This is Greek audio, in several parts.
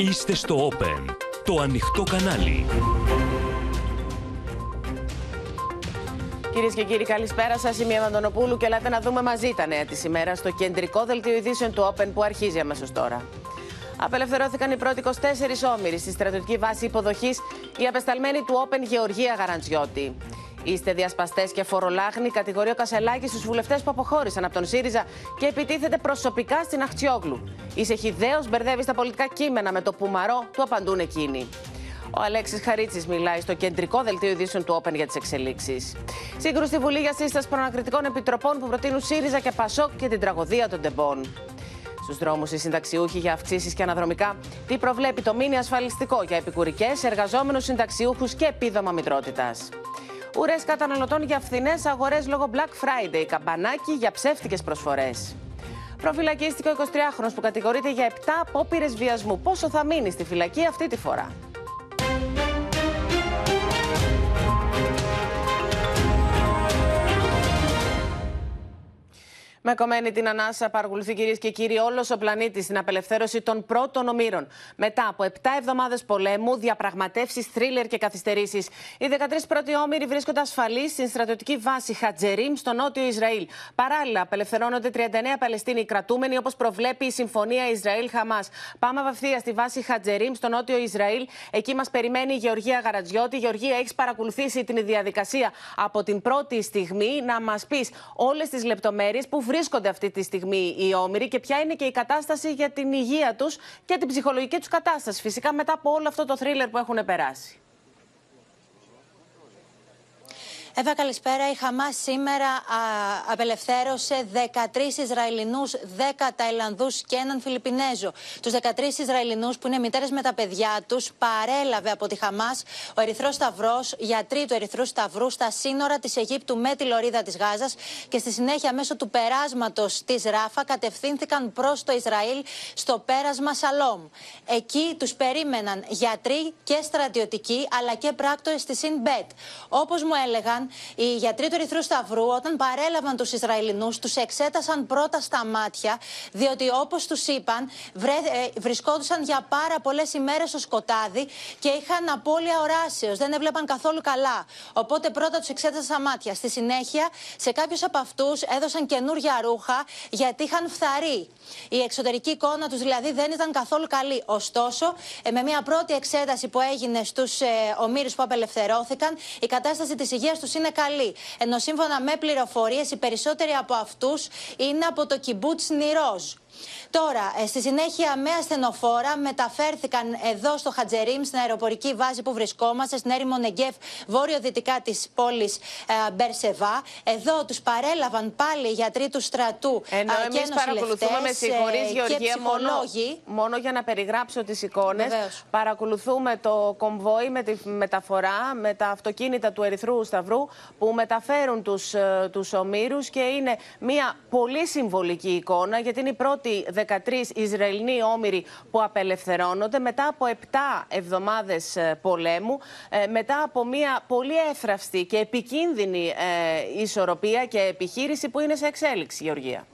Είστε στο Open, το ανοιχτό κανάλι. Κυρίες και κύριοι, καλησπέρα σας. Είμαι η Ευαντονοπούλου και ελάτε να δούμε μαζί τα νέα της ημέρας στο κεντρικό δελτίο ειδήσεων του Open που αρχίζει αμέσως τώρα. Απελευθερώθηκαν οι πρώτοι 24 όμοιροι στη στρατιωτική βάση υποδοχής, οι απεσταλμένοι του Open Γεωργία Γαραντζιώτη. Είστε διασπαστές και φορολάχνοι, κατηγορεί ο Κασελάκη στους βουλευτές που αποχώρησαν από τον ΣΥΡΙΖΑ και επιτίθεται προσωπικά στην Αχτσιόγλου. Είσαι χιδαίο, μπερδεύεις τα πολιτικά κείμενα με το πουμαρό, του απαντούν εκείνοι. Ο Αλέξης Χαρίτσης μιλάει στο κεντρικό δελτίο ειδήσεων του Open για τις εξελίξεις. Σύγκρουση στη Βουλή για σύσταση προνακριτικών επιτροπών που προτείνουν ΣΥΡΙΖΑ και ΠΑΣΟΚ και την τραγωδία των τεμπών. Στους δρόμους οι συνταξιούχοι για αυξήσεις και αναδρομικά. Τι προβλέπει το μήνυ ασφαλιστικό για επικουρικές, εργαζόμενους συνταξιούχους και επίδομα μητρότητας. Ουρέ καταναλωτών για φθηνές αγορές λόγω Black Friday. Καμπανάκι για ψεύτικες προσφορές. Προφυλακίστηκε ο 23χρονο που κατηγορείται για 7 απόπειρες βιασμού. Πόσο θα μείνει στη φυλακή αυτή τη φορά; Με κομμένη την ανάσα παρακολουθεί κυρίες και κύριοι όλος ο πλανήτης στην απελευθέρωση των πρώτων ομήρων. Μετά από 7 εβδομάδες πολέμου, διαπραγματεύσεις, θρίλερ και καθυστερήσεις, οι 13 πρώτοι όμοιροι βρίσκονται ασφαλείς στην στρατιωτική βάση Χατζερίμ στο νότιο Ισραήλ. Παράλληλα, απελευθερώνονται 39 Παλαιστίνοι κρατούμενοι, όπως προβλέπει η Συμφωνία Ισραήλ-Χαμάς. Πάμε απευθεία στη βάση Χατζερίμ στο νότιο Ισραήλ. Εκεί μας περιμένει η Γεωργία Γαρατζιώτη. Γεωργία, έχεις παρακολουθήσει την διαδικασία από την πρώτη στιγμή να μας πεις όλες τις λεπτομέρειες που βρίσκονται αυτή τη στιγμή οι όμοιροι και ποια είναι και η κατάσταση για την υγεία τους και την ψυχολογική τους κατάσταση. Φυσικά μετά από όλο αυτό το θρίλερ που έχουν περάσει. Εύα, καλησπέρα. Η Χαμάς σήμερα α, απελευθέρωσε 13 Ισραηλινούς, 10 Ταϊλανδούς και έναν Φιλιππινέζο. Τους 13 Ισραηλινούς που είναι μητέρες με τα παιδιά τους παρέλαβε από τη Χαμάς ο Ερυθρός Σταυρός, γιατροί του Ερυθρού Σταυρού, στα σύνορα της Αιγύπτου με τη Λωρίδα της Γάζας και στη συνέχεια μέσω του περάσματος της Ράφα κατευθύνθηκαν προς το Ισραήλ στο πέρασμα Σαλόμ. Εκεί τους περίμεναν γιατροί και στρατιωτικοί αλλά και πράκτορες της Σινμπέτ. Όπως μου έλεγαν, οι γιατροί του Ερυθρού Σταυρού, όταν παρέλαβαν τους Ισραηλινούς, τους εξέτασαν πρώτα στα μάτια, διότι όπως τους είπαν, βρε, ε, βρισκόντουσαν για πάρα πολλές ημέρες στο σκοτάδι και είχαν απώλεια οράσεως. Δεν έβλεπαν καθόλου καλά. Οπότε πρώτα τους εξέτασαν στα μάτια. Στη συνέχεια, σε κάποιους από αυτούς έδωσαν καινούργια ρούχα γιατί είχαν φθαρεί. Η εξωτερική εικόνα τους δηλαδή δεν ήταν καθόλου καλή. Ωστόσο, ε, με μια πρώτη εξέταση που έγινε στους ε, ομήρους που απελευθερώθηκαν, η κατάσταση της υγείας τους είναι καλή. Ενώ σύμφωνα με πληροφορίες, οι περισσότεροι από αυτούς είναι από το κυμπούτ Νιρόζ. Τώρα, ε, στη συνέχεια με ασθενοφόρα μεταφέρθηκαν εδώ στο Χατζερίμ, στην αεροπορική βάση που βρισκόμαστε, στην έρημο Νεγκέφ, βόρειο-δυτικά της πόλης ε, Μπερσεβά. Εδώ τους παρέλαβαν πάλι οι γιατροί του στρατού Ενώ ε, εμείς παρακολουθούμε, με συγχωρείς, και Γεωργία, μόνο, ψυχολόγοι. μόνο για να περιγράψω τις εικόνες. Βεβαίως. Παρακολουθούμε το κομβόι με τη μεταφορά, με τα αυτοκίνητα του Ερυθρού Σταυρού που μεταφέρουν τους τους ομήρους και είναι μια πολύ συμβολική εικόνα γιατί είναι η πρώτη 13 Ισραηλοί όμοιροι που απελευθερώνονται μετά από 7 εβδομάδες ε, πολέμου, ε, μετά από μια πολύ εύθραυστη και επικίνδυνη ε, ισορροπία και επιχείρηση που είναι σε εξέλιξη, Γεωργία.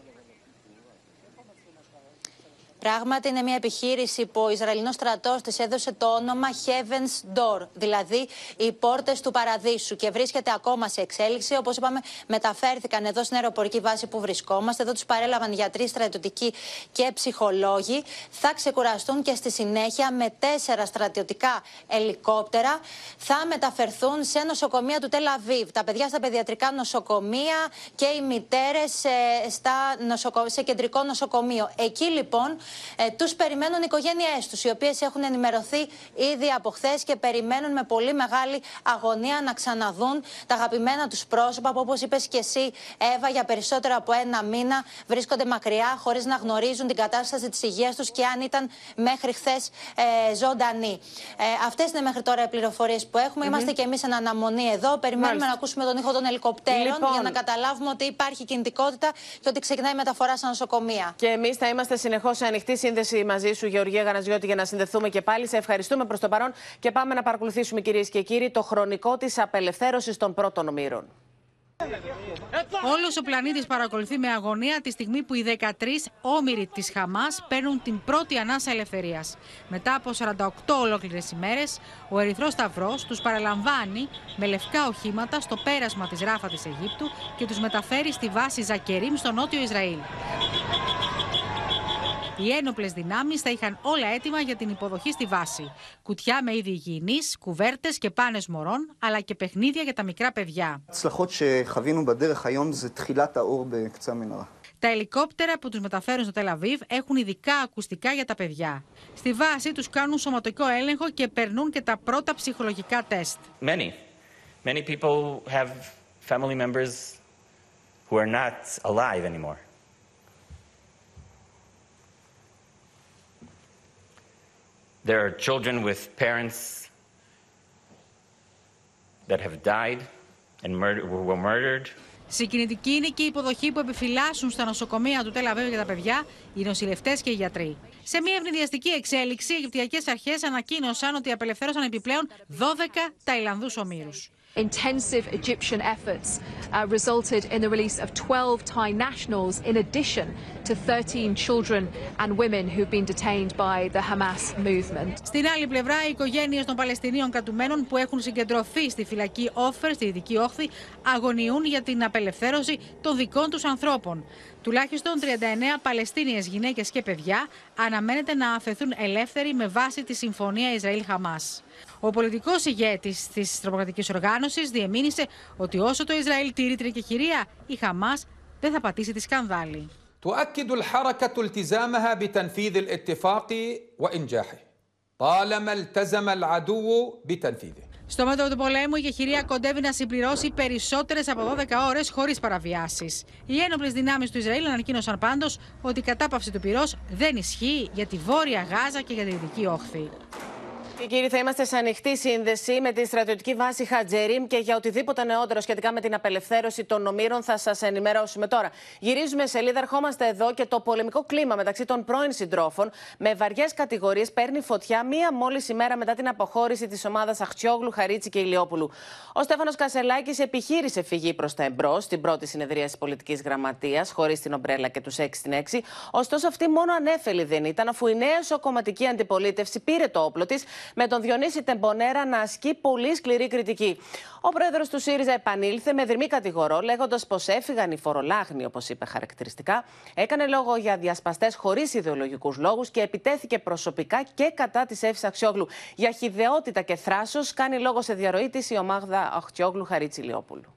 Πράγματι είναι μια επιχείρηση που ο Ισραηλινός στρατός της έδωσε το όνομα Heaven's Door, δηλαδή οι πόρτες του παραδείσου και βρίσκεται ακόμα σε εξέλιξη. Όπως είπαμε μεταφέρθηκαν εδώ στην αεροπορική βάση που βρισκόμαστε. Εδώ τους παρέλαβαν γιατροί, στρατιωτικοί και ψυχολόγοι. Θα ξεκουραστούν και στη συνέχεια με τέσσερα στρατιωτικά ελικόπτερα θα μεταφερθούν σε νοσοκομεία του Τελαβίβ. Τα παιδιά στα παιδιατρικά νοσοκομεία και οι μητέρες ε, στα νοσοκο... σε κεντρικό νοσοκομείο. Εκεί λοιπόν ε, τους περιμένουν οι οικογένειές τους, οι οποίες έχουν ενημερωθεί ήδη από χθες και περιμένουν με πολύ μεγάλη αγωνία να ξαναδούν τα αγαπημένα τους πρόσωπα που, όπως είπες και εσύ, Εύα, για περισσότερο από ένα μήνα βρίσκονται μακριά, χωρίς να γνωρίζουν την κατάσταση της υγείας τους και αν ήταν μέχρι χθες ε, ζωντανοί. Ε, Αυτές είναι μέχρι τώρα οι πληροφορίες που έχουμε. Είμαστε και εμείς εν αναμονή εδώ. Περιμένουμε Μάλιστα. να ακούσουμε τον ήχο των ελικοπτέρων Λοιπόν. για να καταλάβουμε ότι υπάρχει κινητικότητα και ότι ξεκινάει η μεταφορά στα νοσοκομεία. Και εμείς θα είμαστε συνεχώς σε ανοιχτή σύνδεση μαζί σου, Γεωργία Γαναζιώτη, για να συνδεθούμε και πάλι. Σε ευχαριστούμε προς το παρόν και πάμε να παρακολουθήσουμε, κυρίες και κύριοι, το χρονικό της απελευθέρωσης των πρώτων ομήρων. Όλος ο πλανήτης παρακολουθεί με αγωνία τη στιγμή που οι 13 όμοιροι της Χαμάς παίρνουν την πρώτη ανάσα ελευθερίας. Μετά από 48 ολόκληρες ημέρες, ο Ερυθρός Σταυρός τους παραλαμβάνει με λευκά οχήματα στο πέρασμα της Ράφα της Αιγύπτου και τους μεταφέρει στη βάση Ζακερίμ στο νότιο Ισραήλ. Οι ένοπλες δυνάμεις θα είχαν όλα έτοιμα για την υποδοχή στη βάση. Κουτιά με είδη υγιεινής, κουβέρτες και πάνες μωρών, αλλά και παιχνίδια για τα μικρά παιδιά. Τα ελικόπτερα που τους μεταφέρουν στο Τελαβίβ έχουν ειδικά ακουστικά για τα παιδιά. Στη βάση τους κάνουν σωματικό έλεγχο και περνούν και τα πρώτα ψυχολογικά τεστ. Many. Many people have family members who are not alive anymore. There are children with parents that have died and murder, were murdered. Συγκινητική είναι και η υποδοχή που επιφυλάσσουν στα νοσοκομεία του Τελαβίβ για τα παιδιά, οι νοσηλευτές και οι γιατροί. Σε μια ευνηδιαστική εξέλιξη, οι Αιγυπτιακές Αρχές ανακοίνωσαν ότι απελευθέρωσαν επιπλέον 12 Ταϊλανδούς ομήρους. Intensive Egyptian efforts uh, resulted in the release of 12 Thai nationals, in addition to 13 children and women who've been detained by the Hamas movement. Στην άλλη πλευρά, οι οικογένειες των Παλαιστινίων κατουμένων που έχουν συγκεντρωθεί στη φυλακή Όφερ, στη Δυτική Όχθη, αγωνιούν για την απελευθέρωση των δικών τους ανθρώπων. Τουλάχιστον 39 Παλαιστίνιες γυναίκες και παιδιά αναμένεται να αφαιθούν ελεύθεροι με βάση τη Συμφωνία Ισραήλ-Χαμάς. Ο πολιτικό ηγέτη τη τρομοκρατική οργάνωση διεμήνυσε ότι όσο το Ισραήλ τηρεί την εκεχηρία, η Χαμά δεν θα πατήσει τη σκανδάλη. تؤكد الحركة التزامها بتنفيذ الاتفاق وإنجاحه طالما التزم العدو بتنفيذه Στο μέτωπο του πολέμου, η Γεχηρία κοντεύει να συμπληρώσει περισσότερε από 12 ώρε χωρί παραβιάσει. Οι ένοπλε δυνάμει του Ισραήλ ανακοίνωσαν πάντω ότι η κατάπαυση του πυρό δεν ισχύει για τη βόρεια Γάζα και για τη δυτική όχθη. Και κύριοι, θα είμαστε σε ανοιχτή σύνδεση με τη στρατιωτική βάση Χατζερίμ και για οτιδήποτε νεότερο σχετικά με την απελευθέρωση των ομήρων θα σας ενημερώσουμε τώρα. Γυρίζουμε σελίδα, ερχόμαστε εδώ και το πολεμικό κλίμα μεταξύ των πρώην συντρόφων με βαριές κατηγορίες παίρνει φωτιά μία μόλις ημέρα μετά την αποχώρηση της ομάδας Αχτσιόγλου, Χαρίτσι και Ηλιόπουλου. Ο Στέφανος Κασελάκης επιχείρησε φυγή προς τα εμπρός στην πρώτη συνεδρία της πολιτικής γραμματείας, χωρίς την ομπρέλα και τους 6 στην 6. Ωστόσο, αυτή μόνο ανέφελη δεν ήταν, αφού η νέα σοκομματική αντιπολίτευση πήρε το όπλο της με τον Διονύση Τεμπονέρα να ασκεί πολύ σκληρή κριτική. Ο πρόεδρος του ΣΥΡΙΖΑ επανήλθε με δρυμή κατηγορό, λέγοντας πως έφυγαν οι φορολάγνοι, όπως είπε χαρακτηριστικά. Έκανε λόγο για διασπαστές χωρίς ιδεολογικούς λόγους και επιτέθηκε προσωπικά και κατά της Εύη Αξιόγλου. Για χιδεότητα και θράσος κάνει λόγο σε διαρροή της η ομάδα Αχτιόγλου Χαρίτσι Λιόπουλου.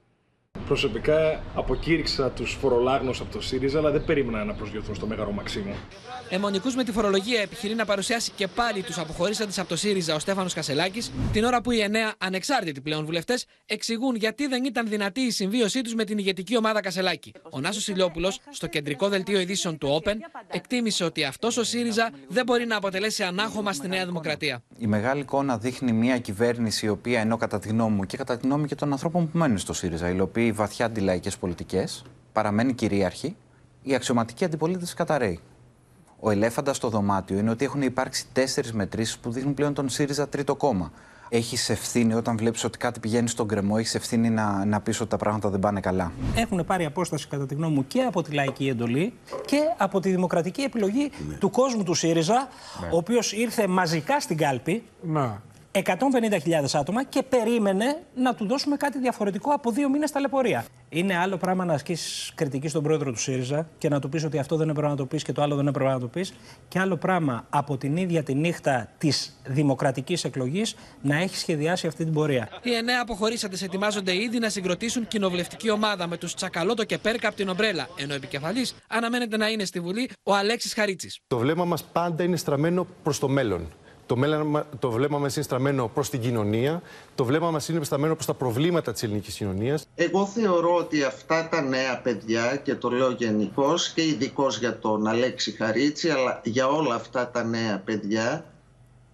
Προσωπικά αποκήρυξα τους φορολάγνους από το ΣΥΡΙΖΑ, αλλά δεν περίμενα να προσγειωθούν στο Μέγαρο Μαξίμου. Αιμονικούς με τη φορολογία επιχειρεί να παρουσιάσει και πάλι τους αποχωρήσαντες από το ΣΥΡΙΖΑ ο Στέφανος Κασελάκης, την ώρα που οι εννέα ανεξάρτητοι πλέον βουλευτές εξηγούν γιατί δεν ήταν δυνατή η συμβίωσή τους με την ηγετική ομάδα Κασελάκη. Ο Νάσος Ηλιόπουλος, στο κεντρικό δελτίο ειδήσεων του Open, εκτίμησε ότι αυτός ο ΣΥΡΙΖΑ δεν μπορεί να αποτελέσει ανάχωμα στη Νέα Δημοκρατία. Η μεγάλη εικόνα δείχνει μια κυβέρνηση η οποία, ενώ κατά τη γνώμη μου και κατά τη γνώμη και των ανθρώπων που μένουν στο ΣΥΡΙΖΑ, υλοποιεί βαθιά αντιλαϊκές πολιτικές, παραμένει κυρίαρχη, η αξιωματική αντιπολίτευση καταραίει. Ο ελέφαντας στο δωμάτιο είναι ότι έχουν υπάρξει τέσσερις μετρήσεις που δείχνουν πλέον τον ΣΥΡΙΖΑ τρίτο κόμμα. Έχεις ευθύνη όταν βλέπεις ότι κάτι πηγαίνει στον κρεμό, έχεις ευθύνη να, να πεις ότι τα πράγματα δεν πάνε καλά. Έχουν πάρει απόσταση, κατά τη γνώμη μου, και από τη λαϊκή εντολή και από τη δημοκρατική επιλογή του κόσμου του ΣΥΡΙΖΑ, ο οποίος ήρθε μαζικά στην κάλπη. 150.000 άτομα και περίμενε να του δώσουμε κάτι διαφορετικό από δύο μήνες ταλαιπωρία. Είναι άλλο πράγμα να ασκείς κριτική στον πρόεδρο του ΣΥΡΙΖΑ και να του πεις ότι αυτό δεν έπρεπε να το πεις και το άλλο δεν έπρεπε να το πεις. Και άλλο πράγμα από την ίδια τη νύχτα της δημοκρατικής εκλογής να έχει σχεδιάσει αυτή την πορεία. Οι εννέα αποχωρήσαντες ετοιμάζονται ήδη να συγκροτήσουν κοινοβουλευτική ομάδα με τους Τσακαλώτο και Πέρκα από την Ομπρέλα, ενώ επικεφαλής αναμένεται να είναι στη Βουλή ο Αλέξης Χαρίτσης. Το βλέμμα μας πάντα είναι στραμμένο προς το μέλλον. Το, μέλλον, το βλέμμα μας είναι στραμμένο προς την κοινωνία. Το βλέμμα μας είναι στραμμένο προς τα προβλήματα της ελληνικής κοινωνίας. Εγώ θεωρώ ότι αυτά τα νέα παιδιά, και το λέω γενικώς και ειδικώς για τον Αλέξη Χαρίτσι, αλλά για όλα αυτά τα νέα παιδιά,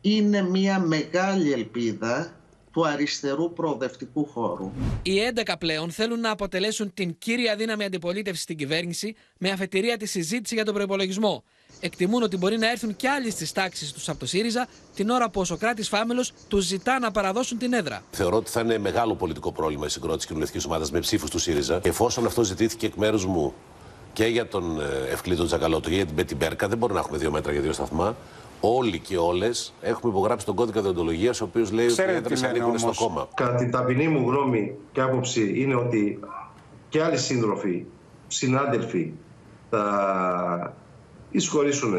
είναι μια μεγάλη ελπίδα του αριστερού προοδευτικού χώρου. Οι 11 πλέον θέλουν να αποτελέσουν την κύρια δύναμη αντιπολίτευσης στην κυβέρνηση με αφετηρία τη συζήτηση για τον προπολογισμό. Εκτιμούν ότι μπορεί να έρθουν κι άλλοι στις τάξεις τους από το ΣΥΡΙΖΑ την ώρα που ο Σοκράτης Φάμελος τους ζητά να παραδώσουν την έδρα. Θεωρώ ότι θα είναι μεγάλο πολιτικό πρόβλημα η συγκρότηση κοινοβουλευτικής ομάδας με ψήφους του ΣΥΡΙΖΑ. Εφόσον αυτό ζητήθηκε εκ μέρους μου και για τον ε, Ευκλήτο Τζακαλώτο και για την Πέτη Μπέρκα, δεν μπορούμε να έχουμε δύο μέτρα για δύο σταθμά. Όλοι και όλες έχουμε υπογράψει τον κώδικα διοντολογίας, ο οποίος λέει ότι οι έδρε ανήκουν στο κόμμα. Κατά την ταπεινή μου γνώμη και άποψη είναι ότι και άλλοι σύντροφοι, συνάδελφοι θα εισχωρήσουν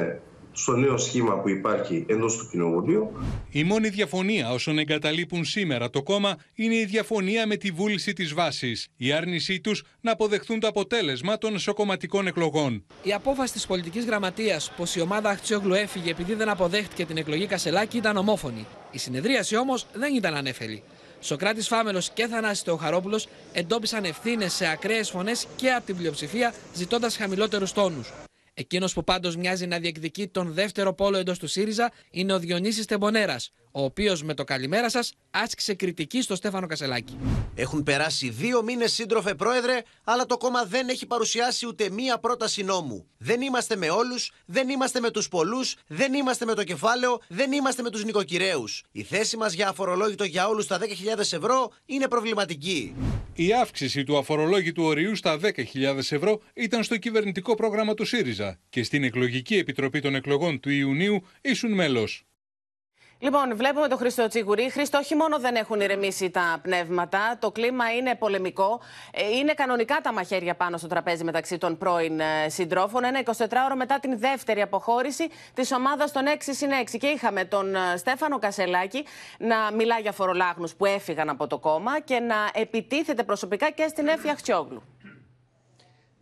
στο νέο σχήμα που υπάρχει εντός του Κοινοβουλίου. Η μόνη διαφωνία όσων εγκαταλείπουν σήμερα το κόμμα είναι η διαφωνία με τη βούληση της βάσης, η άρνησή τους να αποδεχθούν το αποτέλεσμα των εσωκομματικών εκλογών. Η απόφαση της πολιτικής γραμματείας πως η ομάδα Αχτσιόγλου έφυγε επειδή δεν αποδέχτηκε την εκλογή Κασελάκη ήταν ομόφωνη. Η συνεδρίαση όμως δεν ήταν ανέφελη. Σοκράτης Φάμελος και Θανάσης Θεοχαρόπουλος εντόπισαν ευθύνες σε ακραίες φωνές και από την πλειοψηφία, ζητώντας χαμηλότερους τόνους. Εκείνος που πάντως μοιάζει να διεκδικεί τον δεύτερο πόλο εντός του ΣΥΡΙΖΑ είναι ο Διονύσης Τεμπονέρας, ο οποίος με το καλημέρα σας άσκησε κριτική στο Στέφανο Κασελάκη. Έχουν περάσει δύο μήνες, σύντροφε πρόεδρε, αλλά το κόμμα δεν έχει παρουσιάσει ούτε μία πρόταση νόμου. Δεν είμαστε με όλους, δεν είμαστε με τους πολλούς, δεν είμαστε με το κεφάλαιο, δεν είμαστε με τους νοικοκυρέους. Η θέση μας για αφορολόγητο για όλους τα 10.000 ευρώ είναι προβληματική. Η αύξηση του αφορολόγητου ορίου στα 10.000 ευρώ ήταν στο κυβερνητικό πρόγραμμα του ΣΥΡΙΖΑ και στην εκλογική επιτροπή των εκλογών του Ιουνίου ήσουν μέλος. Λοιπόν, βλέπουμε τον Χρήστο Τσίγουρη. Χρήστο, όχι μόνο δεν έχουν ηρεμήσει τα πνεύματα, το κλίμα είναι πολεμικό. Ε, είναι κανονικά τα μαχαίρια πάνω στο τραπέζι μεταξύ των πρώην ε, συντρόφων. Ένα 24ωρο μετά την δεύτερη αποχώρηση της ομάδας των 6 συν 6. Και είχαμε τον ε, Στέφανο Κασελάκη να μιλά για φορολάγνους που έφυγαν από το κόμμα και να επιτίθεται προσωπικά και στην Έφη Αχτσιόγλου.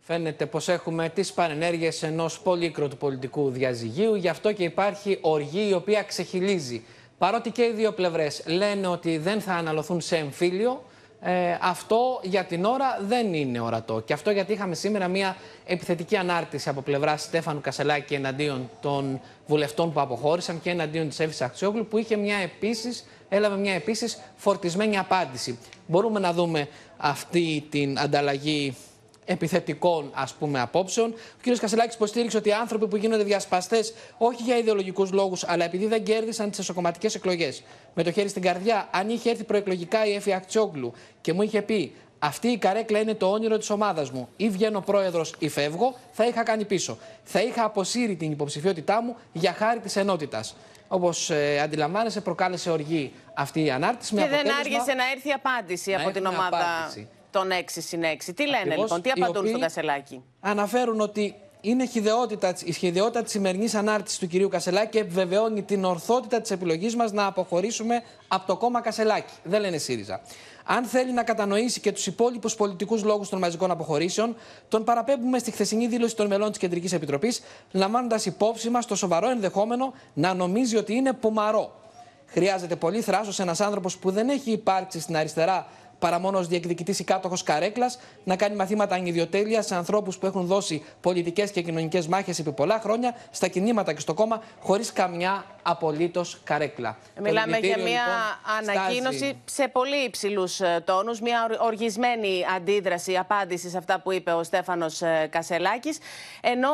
Φαίνεται πως έχουμε τις παρενέργειες ενός πολύκροτου πολιτικού διαζυγίου, γι' αυτό και υπάρχει οργή η οποία ξεχυλίζει. Παρότι και οι δύο πλευρές λένε ότι δεν θα αναλωθούν σε εμφύλιο, ε, αυτό για την ώρα δεν είναι ορατό. Και αυτό γιατί είχαμε σήμερα μια επιθετική ανάρτηση από πλευρά Στέφανου Κασελάκη εναντίον των βουλευτών που αποχώρησαν και εναντίον της Εύης Αξιόγλου που είχε μια επίσης, έλαβε μια επίσης φορτισμένη απάντηση. Μπορούμε να δούμε αυτή την ανταλλαγή επιθετικών ας πούμε απόψεων. Ο κ. Κασελάκης υποστήριξε ότι οι άνθρωποι που γίνονται διασπαστές όχι για ιδεολογικούς λόγους, αλλά επειδή δεν κέρδισαν τις εσωκομματικές εκλογές. Με το χέρι στην καρδιά, αν είχε έρθει προεκλογικά η Εφη Αχτσόγλου και μου είχε πει αυτή η καρέκλα είναι το όνειρο της ομάδας μου. Ή βγαίνω πρόεδρος ή φεύγω, θα είχα κάνει πίσω. Θα είχα αποσύρει την υποψηφιότητά μου για χάρη της ενότητας. Όπως ε, αντιλαμβάνεσαι, προκάλεσε οργή αυτή η ανάρτηση. Και δεν άργησε να έρθει απάντηση από την ομάδα. Απάντηση των 6 συν 6. Τι λένε Ακριβώς, λοιπόν, τι απαντούν στον Κασελάκη; Αναφέρουν ότι είναι χειδεότητα, η σχεδιότητα της σημερινής ανάρτησης του κυρίου Κασελάκη και επιβεβαιώνει την ορθότητα της επιλογής μας να αποχωρήσουμε από το κόμμα Κασελάκη. Δεν λένε ΣΥΡΙΖΑ. Αν θέλει να κατανοήσει και τους υπόλοιπους πολιτικούς λόγους των μαζικών αποχωρήσεων, τον παραπέμπουμε στη χθεσινή δήλωση των μελών της Κεντρικής Επιτροπής, λαμβάνοντας υπόψη μας το σοβαρό ενδεχόμενο να νομίζει ότι είναι πομαρό. Χρειάζεται πολύ θράσος ένας άνθρωπος που δεν έχει υπάρξει στην αριστερά παρά μόνο ως διεκδικητής ή κάτοχο καρέκλας, να κάνει μαθήματα ανιδιοτέλειας σε ανθρώπους που έχουν δώσει πολιτικές και κοινωνικές μάχες επί πολλά χρόνια στα κινήματα και στο κόμμα, χωρίς καμιά απολύτως καρέκλα. Μιλάμε για μια λοιπόν, ανακοίνωση στάζει... σε πολύ υψηλούς ε, τόνους, μια οργισμένη αντίδραση, απάντηση σε αυτά που είπε ο Στέφανος ε, Κασελάκης. Ενώ,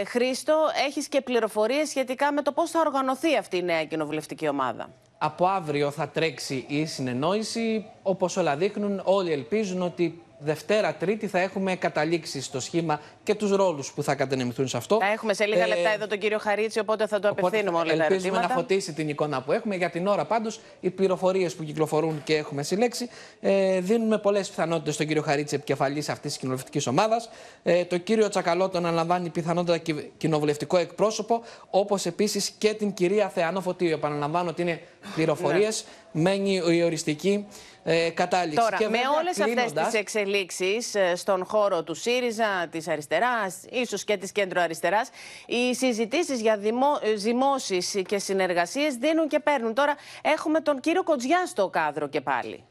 ε, Χρήστο, έχεις και πληροφορίες σχετικά με το πώς θα οργανωθεί αυτή η νέα κοινοβουλευτική ομάδα; Από αύριο θα τρέξει η συνεννόηση. Όπως όλα δείχνουν, όλοι ελπίζουν ότι Δευτέρα, Τρίτη θα έχουμε καταλήξεις στο σχήμα και τους ρόλους που θα κατενεμηθούν σε αυτό. Θα έχουμε σε λίγα ε, λεπτά εδώ τον κύριο Χαρίτσι, οπότε θα το απευθύνουμε όλα τα ερωτήματα. Ελπίζουμε να φωτίσει την εικόνα που έχουμε. Για την ώρα πάντως, οι πληροφορίες που κυκλοφορούν και έχουμε συλλέξει ε, δίνουν πολλές πιθανότητες στον κύριο Χαρίτσι, επικεφαλής αυτής της κοινοβουλευτικής ομάδας. Ε, το κύριο Τσακαλώτο τον αναλαμβάνει πιθανότητα κοινοβουλευτικό εκπρόσωπο, όπως επίσης και την κυρία Θεανό Φωτίου. Επαναλαμβάνω ότι είναι πληροφορίες. Ναι. Μένει η οριστική ε, κατάληξη. Τώρα, και με όλες αυτές τις εξελίξεις ε, στον χώρο του ΣΥΡΙΖΑ, της αριστεράς, ίσως και της κέντρο αριστερά, οι συζητήσεις για δημο, ε, ζυμώσεις και συνεργασίες δίνουν και παίρνουν. Τώρα έχουμε τον κύριο Κοτζιά στο κάδρο και πάλι.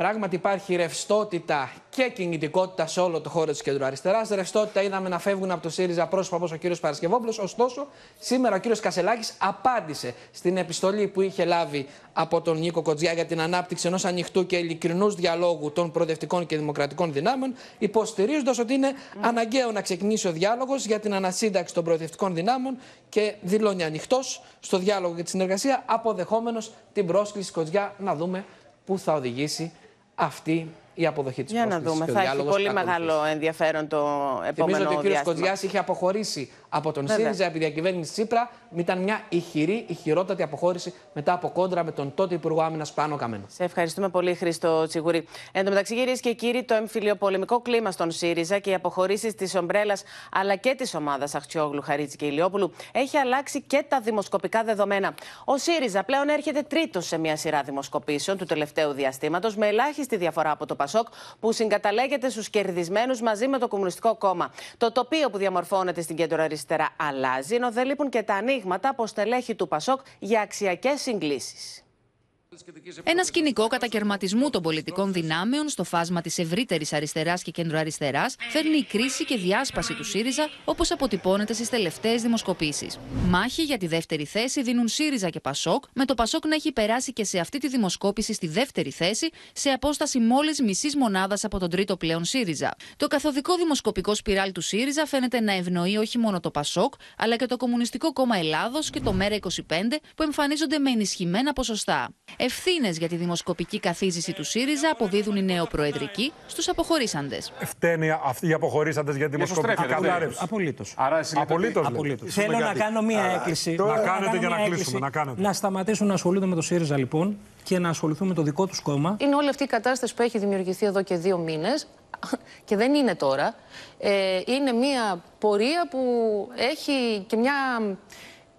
Πράγματι υπάρχει ρευστότητα και κινητικότητα σε όλο το χώρο της κεντροαριστεράς. Ρευστότητα είδαμε να φεύγουν από το ΣΥΡΙΖΑ πρόσωπα όπως ο κύριος Παρασκευόπουλος. Ωστόσο, σήμερα ο κύριος Κασελάκης απάντησε στην επιστολή που είχε λάβει από τον Νίκο Κοτζιά για την ανάπτυξη ενός ανοιχτού και ειλικρινούς διαλόγου των προοδευτικών και δημοκρατικών δυνάμεων, υποστηρίζοντας ότι είναι αναγκαίο να ξεκινήσει ο διάλογος για την ανασύνταξη των προοδευτικών δυνάμεων και δηλώνει ανοιχτός στο διάλογο και τη συνεργασία, αποδεχόμενος την πρόσκληση Κοτζιά να δούμε πού θα οδηγήσει αυτή η αποδοχή της Για να δούμε. Θα έχει πολύ μεγάλο ενδιαφέρον το επόμενο Θυμίζω ότι ο κ. διάστημα. Κοτζιά είχε αποχωρήσει από τον Βέβαια. ΣΥΡΙΖΑ επί διακυβέρνησης Τσίπρα. Ήταν μια ηχηρή, ηχηρότατη αποχώρηση μετά από κόντρα με τον τότε Υπουργό Άμυνας Πάνο Καμένο. Σε ευχαριστούμε πολύ, Χρήστο Τσιγουρή. Εν τω μεταξύ, κυρίες και κύριοι, το εμφυλιοπολεμικό κλίμα στον ΣΥΡΙΖΑ και οι αποχωρήσεις της Ομπρέλας αλλά και της ομάδας Αχτσιόγλου, Χαρίτση και Ηλιόπουλου έχει αλλάξει και τα δημοσκοπικά δεδομένα. Ο ΣΥΡΙΖΑ πλέον έρχεται τρίτος σε μια σειρά δημοσκοπήσεων του τελευταίου διαστήματος, με ελάχιστη διαφορά από το ΠΑΣΟΚ, που συγκαταλέγεται στους κερδισμένους μαζί με το Κομμουνιστικό Κόμμα. Το τοπίο που διαμορφώνεται στην κέντρο αριστερά αλλάζει, ενώ δεν λείπουν και τα ανοίγματα από στελέχη του ΠΑΣΟΚ για αξιακές συγκλήσεις. Ένα σκηνικό κατακαιρματισμού των πολιτικών δυνάμεων στο φάσμα της ευρύτερης αριστεράς και κεντροαριστεράς φέρνει η κρίση και διάσπαση του ΣΥΡΙΖΑ όπως αποτυπώνεται στις τελευταίες δημοσκοπήσεις. Μάχη για τη δεύτερη θέση δίνουν ΣΥΡΙΖΑ και ΠΑΣΟΚ, με το ΠΑΣΟΚ να έχει περάσει και σε αυτή τη δημοσκόπηση στη δεύτερη θέση, σε απόσταση μόλις μισής μονάδας από τον τρίτο πλέον ΣΥΡΙΖΑ. Το καθοδικό δημοσκοπικό σπιράλ του ΣΥΡΙΖΑ φαίνεται να ευνοεί όχι μόνο το ΠΑΣΟΚ, αλλά και το Κομμουνιστικό Κόμμα Ελλάδος και το ΜΕΡΑ25, που εμφανίζονται με ενισχυμένα ποσοστά. Ευθύνες για τη δημοσκοπική καθίζηση του ΣΥΡΙΖΑ αποδίδουν οι νεοπροεδρικοί στους αποχωρήσαντες. Φταίνει αυτοί οι αποχωρήσαντες για τη δημοσκοπική στρέφεται, κατάρρευση. Απολύτως. Άρα εσύ λέτε ότι- Απολύτως. Απολύτως. Θέλω να κάνω μία έκκληση. Να Θέλω κάνετε κάνω για να μία κλείσουμε. έκκληση. Να κάνετε. Να σταματήσουν να ασχολούνται με το ΣΥΡΙΖΑ λοιπόν και να ασχοληθούν με το δικό τους κόμμα. Είναι όλη αυτή η κατάσταση που έχει δημιουργηθεί εδώ και δύο μήνες και δεν είναι τώρα. Ε, είναι μια πορεία που έχει και μια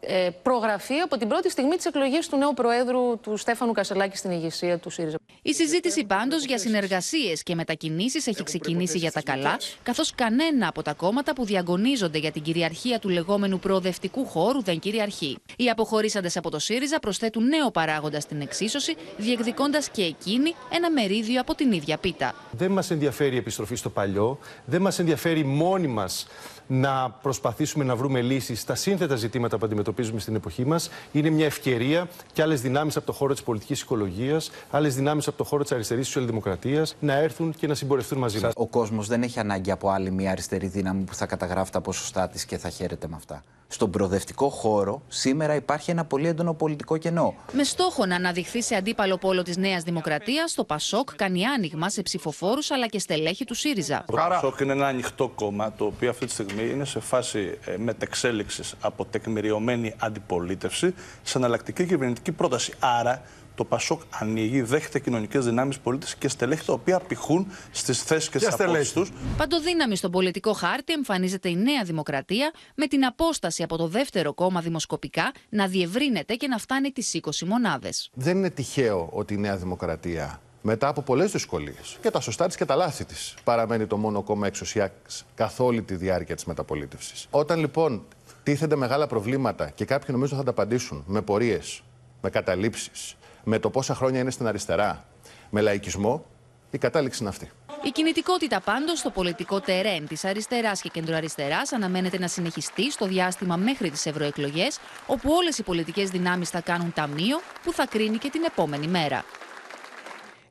ε, προγραφή από την πρώτη στιγμή της εκλογής του νέου Προέδρου του Στέφανου Κασελάκη στην ηγεσία του ΣΥΡΙΖΑ. Η συζήτηση πάντως για συνεργασίες και μετακινήσεις έχει ξεκινήσει για τα καλά, καθώς κανένα από τα κόμματα που διαγωνίζονται για την κυριαρχία του λεγόμενου προοδευτικού χώρου δεν κυριαρχεί. Οι αποχωρήσαντες από το ΣΥΡΙΖΑ προσθέτουν νέο παράγοντα στην εξίσωση, διεκδικώντας και εκείνοι ένα μερίδιο από την ίδια πίτα. Δεν μας ενδιαφέρει η επιστροφή στο παλιό, δεν μας ενδιαφέρει μόνοι μας να προσπαθήσουμε να βρούμε λύσεις στα σύνθετα ζητήματα που αντιμετωπίζουμε στην εποχή μας. Είναι μια ευκαιρία και άλλες δυνάμεις από το χώρο της πολιτικής οικολογίας, άλλες δυνάμεις από το χώρο της αριστερής σοσιαλδημοκρατίας να έρθουν και να συμπορευτούν μαζί μας. Ο κόσμος δεν έχει ανάγκη από άλλη μια αριστερή δύναμη που θα καταγράφει τα ποσοστά της και θα χαίρεται με αυτά. Στον προοδευτικό χώρο σήμερα υπάρχει ένα πολύ έντονο πολιτικό κενό. Με στόχο να αναδειχθεί σε αντίπαλο πόλο της Νέας Δημοκρατίας, το ΠΑΣΟΚ κάνει άνοιγμα σε ψηφοφόρους αλλά και στελέχη του ΣΥΡΙΖΑ. Το ΠΑΣΟΚ είναι ένα ανοιχτό κόμμα το οποίο αυτή τη στιγμή είναι σε φάση ε, μετεξέλιξης από τεκμηριωμένη αντιπολίτευση σε εναλλακτική κυβερνητική πρόταση. Άρα το ΠΑΣΟΚ ανοίγει, δέχεται κοινωνικές δυνάμεις πολίτες και στελέχη τα οποία πηχούν στις θέσεις και στις απόψεις τους. Παντοδύναμη στον πολιτικό χάρτη εμφανίζεται η Νέα Δημοκρατία με την απόσταση από το δεύτερο κόμμα δημοσκοπικά να διευρύνεται και να φτάνει τις 20 μονάδες. Δεν είναι τυχαίο ότι η Νέα Δημοκρατία μετά από πολλές δυσκολίες και τα σωστά της και τα λάθη της παραμένει το μόνο κόμμα εξουσία καθ' όλη τη διάρκεια της μεταπολίτευσης. Όταν λοιπόν τίθενται μεγάλα προβλήματα και κάποιοι νομίζω θα τα απαντήσουν με πορείες, με καταλήψεις, με το πόσα χρόνια είναι στην αριστερά, με λαϊκισμό, η κατάληξη είναι αυτή. Η κινητικότητα πάντως στο πολιτικό τερέν της αριστεράς και κεντροαριστεράς αναμένεται να συνεχιστεί στο διάστημα μέχρι τις ευρωεκλογές, όπου όλες οι πολιτικές δυνάμεις θα κάνουν ταμείο που θα κρίνει και την επόμενη μέρα.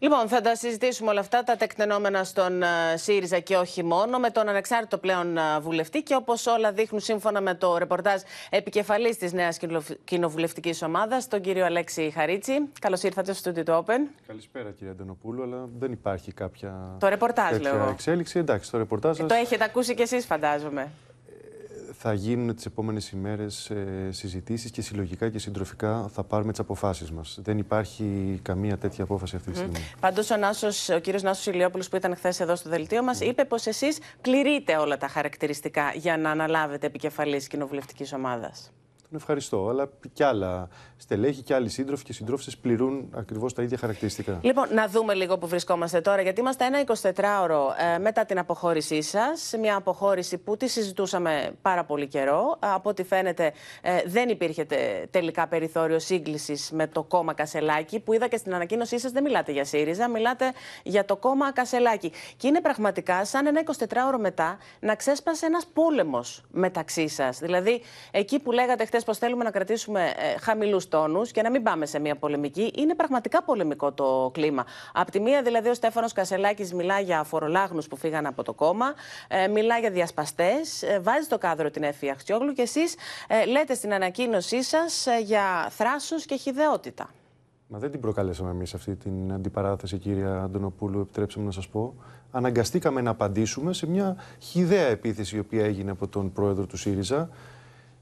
Λοιπόν, θα τα συζητήσουμε όλα αυτά, τα τεκτενόμενα στον ε, ΣΥΡΙΖΑ και όχι μόνο, με τον ανεξάρτητο πλέον ε, βουλευτή και όπως όλα δείχνουν σύμφωνα με το ρεπορτάζ επικεφαλής της νέας κοινοβουλευτικής ομάδας, τον κύριο Αλέξη Χαρίτση. Καλώς ήρθατε στο Studio του Open. Καλησπέρα κύριε Αντωνοπούλου, αλλά δεν υπάρχει κάποια Το ρεπορτάζ, τέτοια λέω εγώ. εξέλιξη. Εντάξει, το ρεπορτάζ Ε, σας Το έχετε ακούσει κι εσείς φαντάζομαι. Θα γίνουν τις επόμενες ημέρες ε, συζητήσεις και συλλογικά και συντροφικά θα πάρουμε τις αποφάσεις μας. Δεν υπάρχει καμία τέτοια απόφαση αυτή τη στιγμή. Πάντως ο, Νάσος, ο κύριος Νάσος Ηλιόπουλος που ήταν χθες εδώ στο δελτίο μας είπε πως εσείς πληρείτε όλα τα χαρακτηριστικά για να αναλάβετε επικεφαλής κοινοβουλευτικής ομάδας. Τον ευχαριστώ. Αλλά κι άλλα στελέχη και άλλοι σύντροφοι και συντρόφισσες πληρούν ακριβώς τα ίδια χαρακτηριστικά. Λοιπόν, να δούμε λίγο που βρισκόμαστε τώρα, γιατί είμαστε ένα 24ωρο ε, μετά την αποχώρησή σας. Μια αποχώρηση που τη συζητούσαμε πάρα πολύ καιρό. Ε, από ό,τι φαίνεται, ε, δεν υπήρχε τε- τελικά περιθώριο σύγκλησης με το κόμμα Κασελάκη, που είδα και στην ανακοίνωσή σας δεν μιλάτε για ΣΥΡΙΖΑ, μιλάτε για το κόμμα Κασελάκη. Και είναι πραγματικά σαν ένα 24ωρο μετά να ξέσπασε ένας πόλεμος μεταξύ σας. Δηλαδή, εκεί που λέγατε χτες πως θέλουμε να κρατήσουμε ε, χαμηλούς τόνους και να μην πάμε σε μια πολεμική, είναι πραγματικά πολεμικό το κλίμα. Απ' τη μία, δηλαδή, ο Στέφανος Κασελάκης μιλά για φορολάγνους που φύγαν από το κόμμα, ε, μιλά για διασπαστές, ε, βάζει στο κάδρο την Εφη Αχτσιόγλου και εσείς ε, λέτε στην ανακοίνωσή σας για θράσος και χιδεότητα. Μα δεν την προκαλέσαμε εμείς αυτή την αντιπαράθεση, κυρία Αντωνοπούλου, επιτρέψτε μου να σας πω. Αναγκαστήκαμε να απαντήσουμε σε μια χιδαία επίθεση η οποία έγινε από τον πρόεδρο του ΣΥΡΙΖΑ.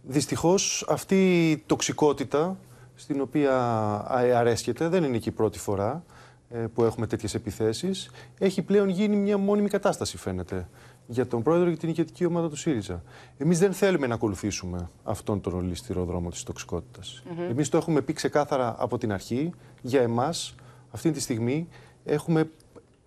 Δυστυχώς αυτή η τοξικότητα στην οποία α- αρέσκεται, δεν είναι και η πρώτη φορά ε, που έχουμε τέτοιες επιθέσεις, έχει πλέον γίνει μια μόνιμη κατάσταση φαίνεται για τον πρόεδρο και την ηγετική ομάδα του ΣΥΡΙΖΑ. Εμείς δεν θέλουμε να ακολουθήσουμε αυτόν τον ολιστηρό δρόμο της τοξικότητας. Μμμ. Εμείς το έχουμε πει ξεκάθαρα από την αρχή. Για εμάς, αυτή τη στιγμή, έχουμε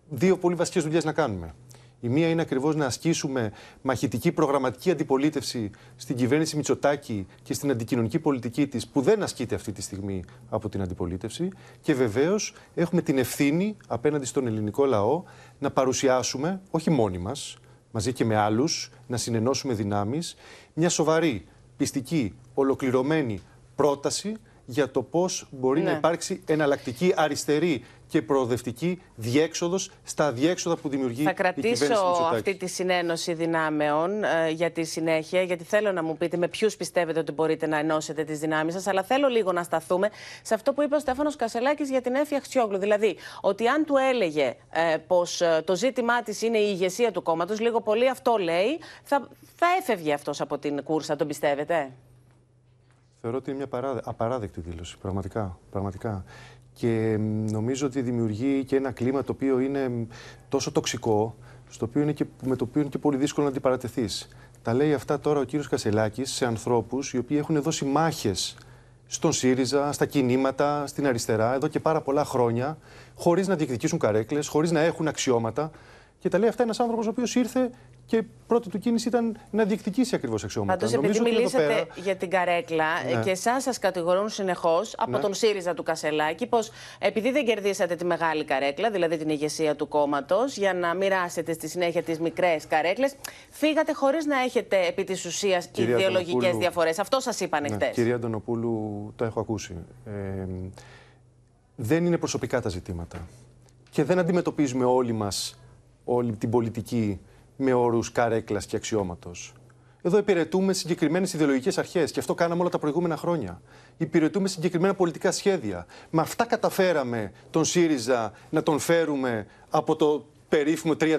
δύο πολύ βασικές δουλειές να κάνουμε. Η μία είναι ακριβώς να ασκήσουμε μαχητική προγραμματική αντιπολίτευση στην κυβέρνηση Μητσοτάκη και στην αντικοινωνική πολιτική της, που δεν ασκείται αυτή τη στιγμή από την αντιπολίτευση. Και βεβαίως έχουμε την ευθύνη απέναντι στον ελληνικό λαό να παρουσιάσουμε, όχι μόνοι μας, μαζί και με άλλους, να συνενώσουμε δυνάμεις, μια σοβαρή, πιστική, ολοκληρωμένη πρόταση για το πώς μπορεί να Ναι. υπάρξει εναλλακτική αριστερή και προοδευτική διέξοδος στα αδιέξοδα που δημιουργεί Θα η κυβέρνηση κρατήσω Μητσοτάκης. αυτή τη συνένωση δυνάμεων ε, για τη συνέχεια, γιατί θέλω να μου πείτε με ποιους πιστεύετε ότι μπορείτε να ενώσετε τις δυνάμεις σας. Αλλά θέλω λίγο να σταθούμε σε αυτό που είπε ο Στέφανος Κασελάκης για την Έφη Αχτσιόγλου. Δηλαδή, ότι αν του έλεγε ε, πως το ζήτημά της είναι η ηγεσία του κόμματος, λίγο πολύ αυτό λέει, θα, θα έφευγε αυτός από την κούρσα, τον πιστεύετε; Θεωρώ ότι είναι μια παράδε- απαράδεκτη δήλωση, πραγματικά. πραγματικά. Και μ, νομίζω ότι δημιουργεί και ένα κλίμα το οποίο είναι μ, τόσο τοξικό, στο οποίο είναι και, με το οποίο είναι και πολύ δύσκολο να αντιπαρατεθείς. Τα λέει αυτά τώρα ο κύριος Κασελάκης σε ανθρώπους οι οποίοι έχουν δώσει μάχες στον ΣΥΡΙΖΑ, στα κινήματα, στην αριστερά, εδώ και πάρα πολλά χρόνια, χωρίς να διεκδικήσουν καρέκλες, χωρίς να έχουν αξιώματα. Και τα λέει αυτά ένας άνθρωπος ο οποίος ήρθε και πρώτη του κίνηση ήταν να διεκδικήσει ακριβώς αξιώματα. Πάντως, επειδή Νομίζω ότι εδώ μιλήσατε πέρα- για την καρέκλα ε, Ναι. και εσάς σας κατηγορούν συνεχώς από Ναι. τον ΣΥΡΙΖΑ του Κασελάκη πως επειδή δεν κερδίσατε τη μεγάλη καρέκλα, δηλαδή την ηγεσία του κόμματος, για να μοιράσετε στη συνέχεια τις μικρές καρέκλες, φύγατε χωρίς να έχετε επί της ουσίας Κυρία ιδεολογικές Αντωνοπούλου, διαφορές. Αυτό σας είπαν Ναι, χτε. Κυρία Αντωνοπούλου, το έχω ακούσει. Ε, δεν είναι προσωπικά τα ζητήματα. Και δεν αντιμετωπίζουμε όλοι μας όλη την πολιτική με όρους καρέκλας και αξιώματος. Εδώ υπηρετούμε συγκεκριμένες ιδεολογικές αρχές και αυτό κάναμε όλα τα προηγούμενα χρόνια. Υπηρετούμε συγκεκριμένα πολιτικά σχέδια. Με αυτά καταφέραμε τον ΣΥΡΙΖΑ να τον φέρουμε από το περίφημο 3%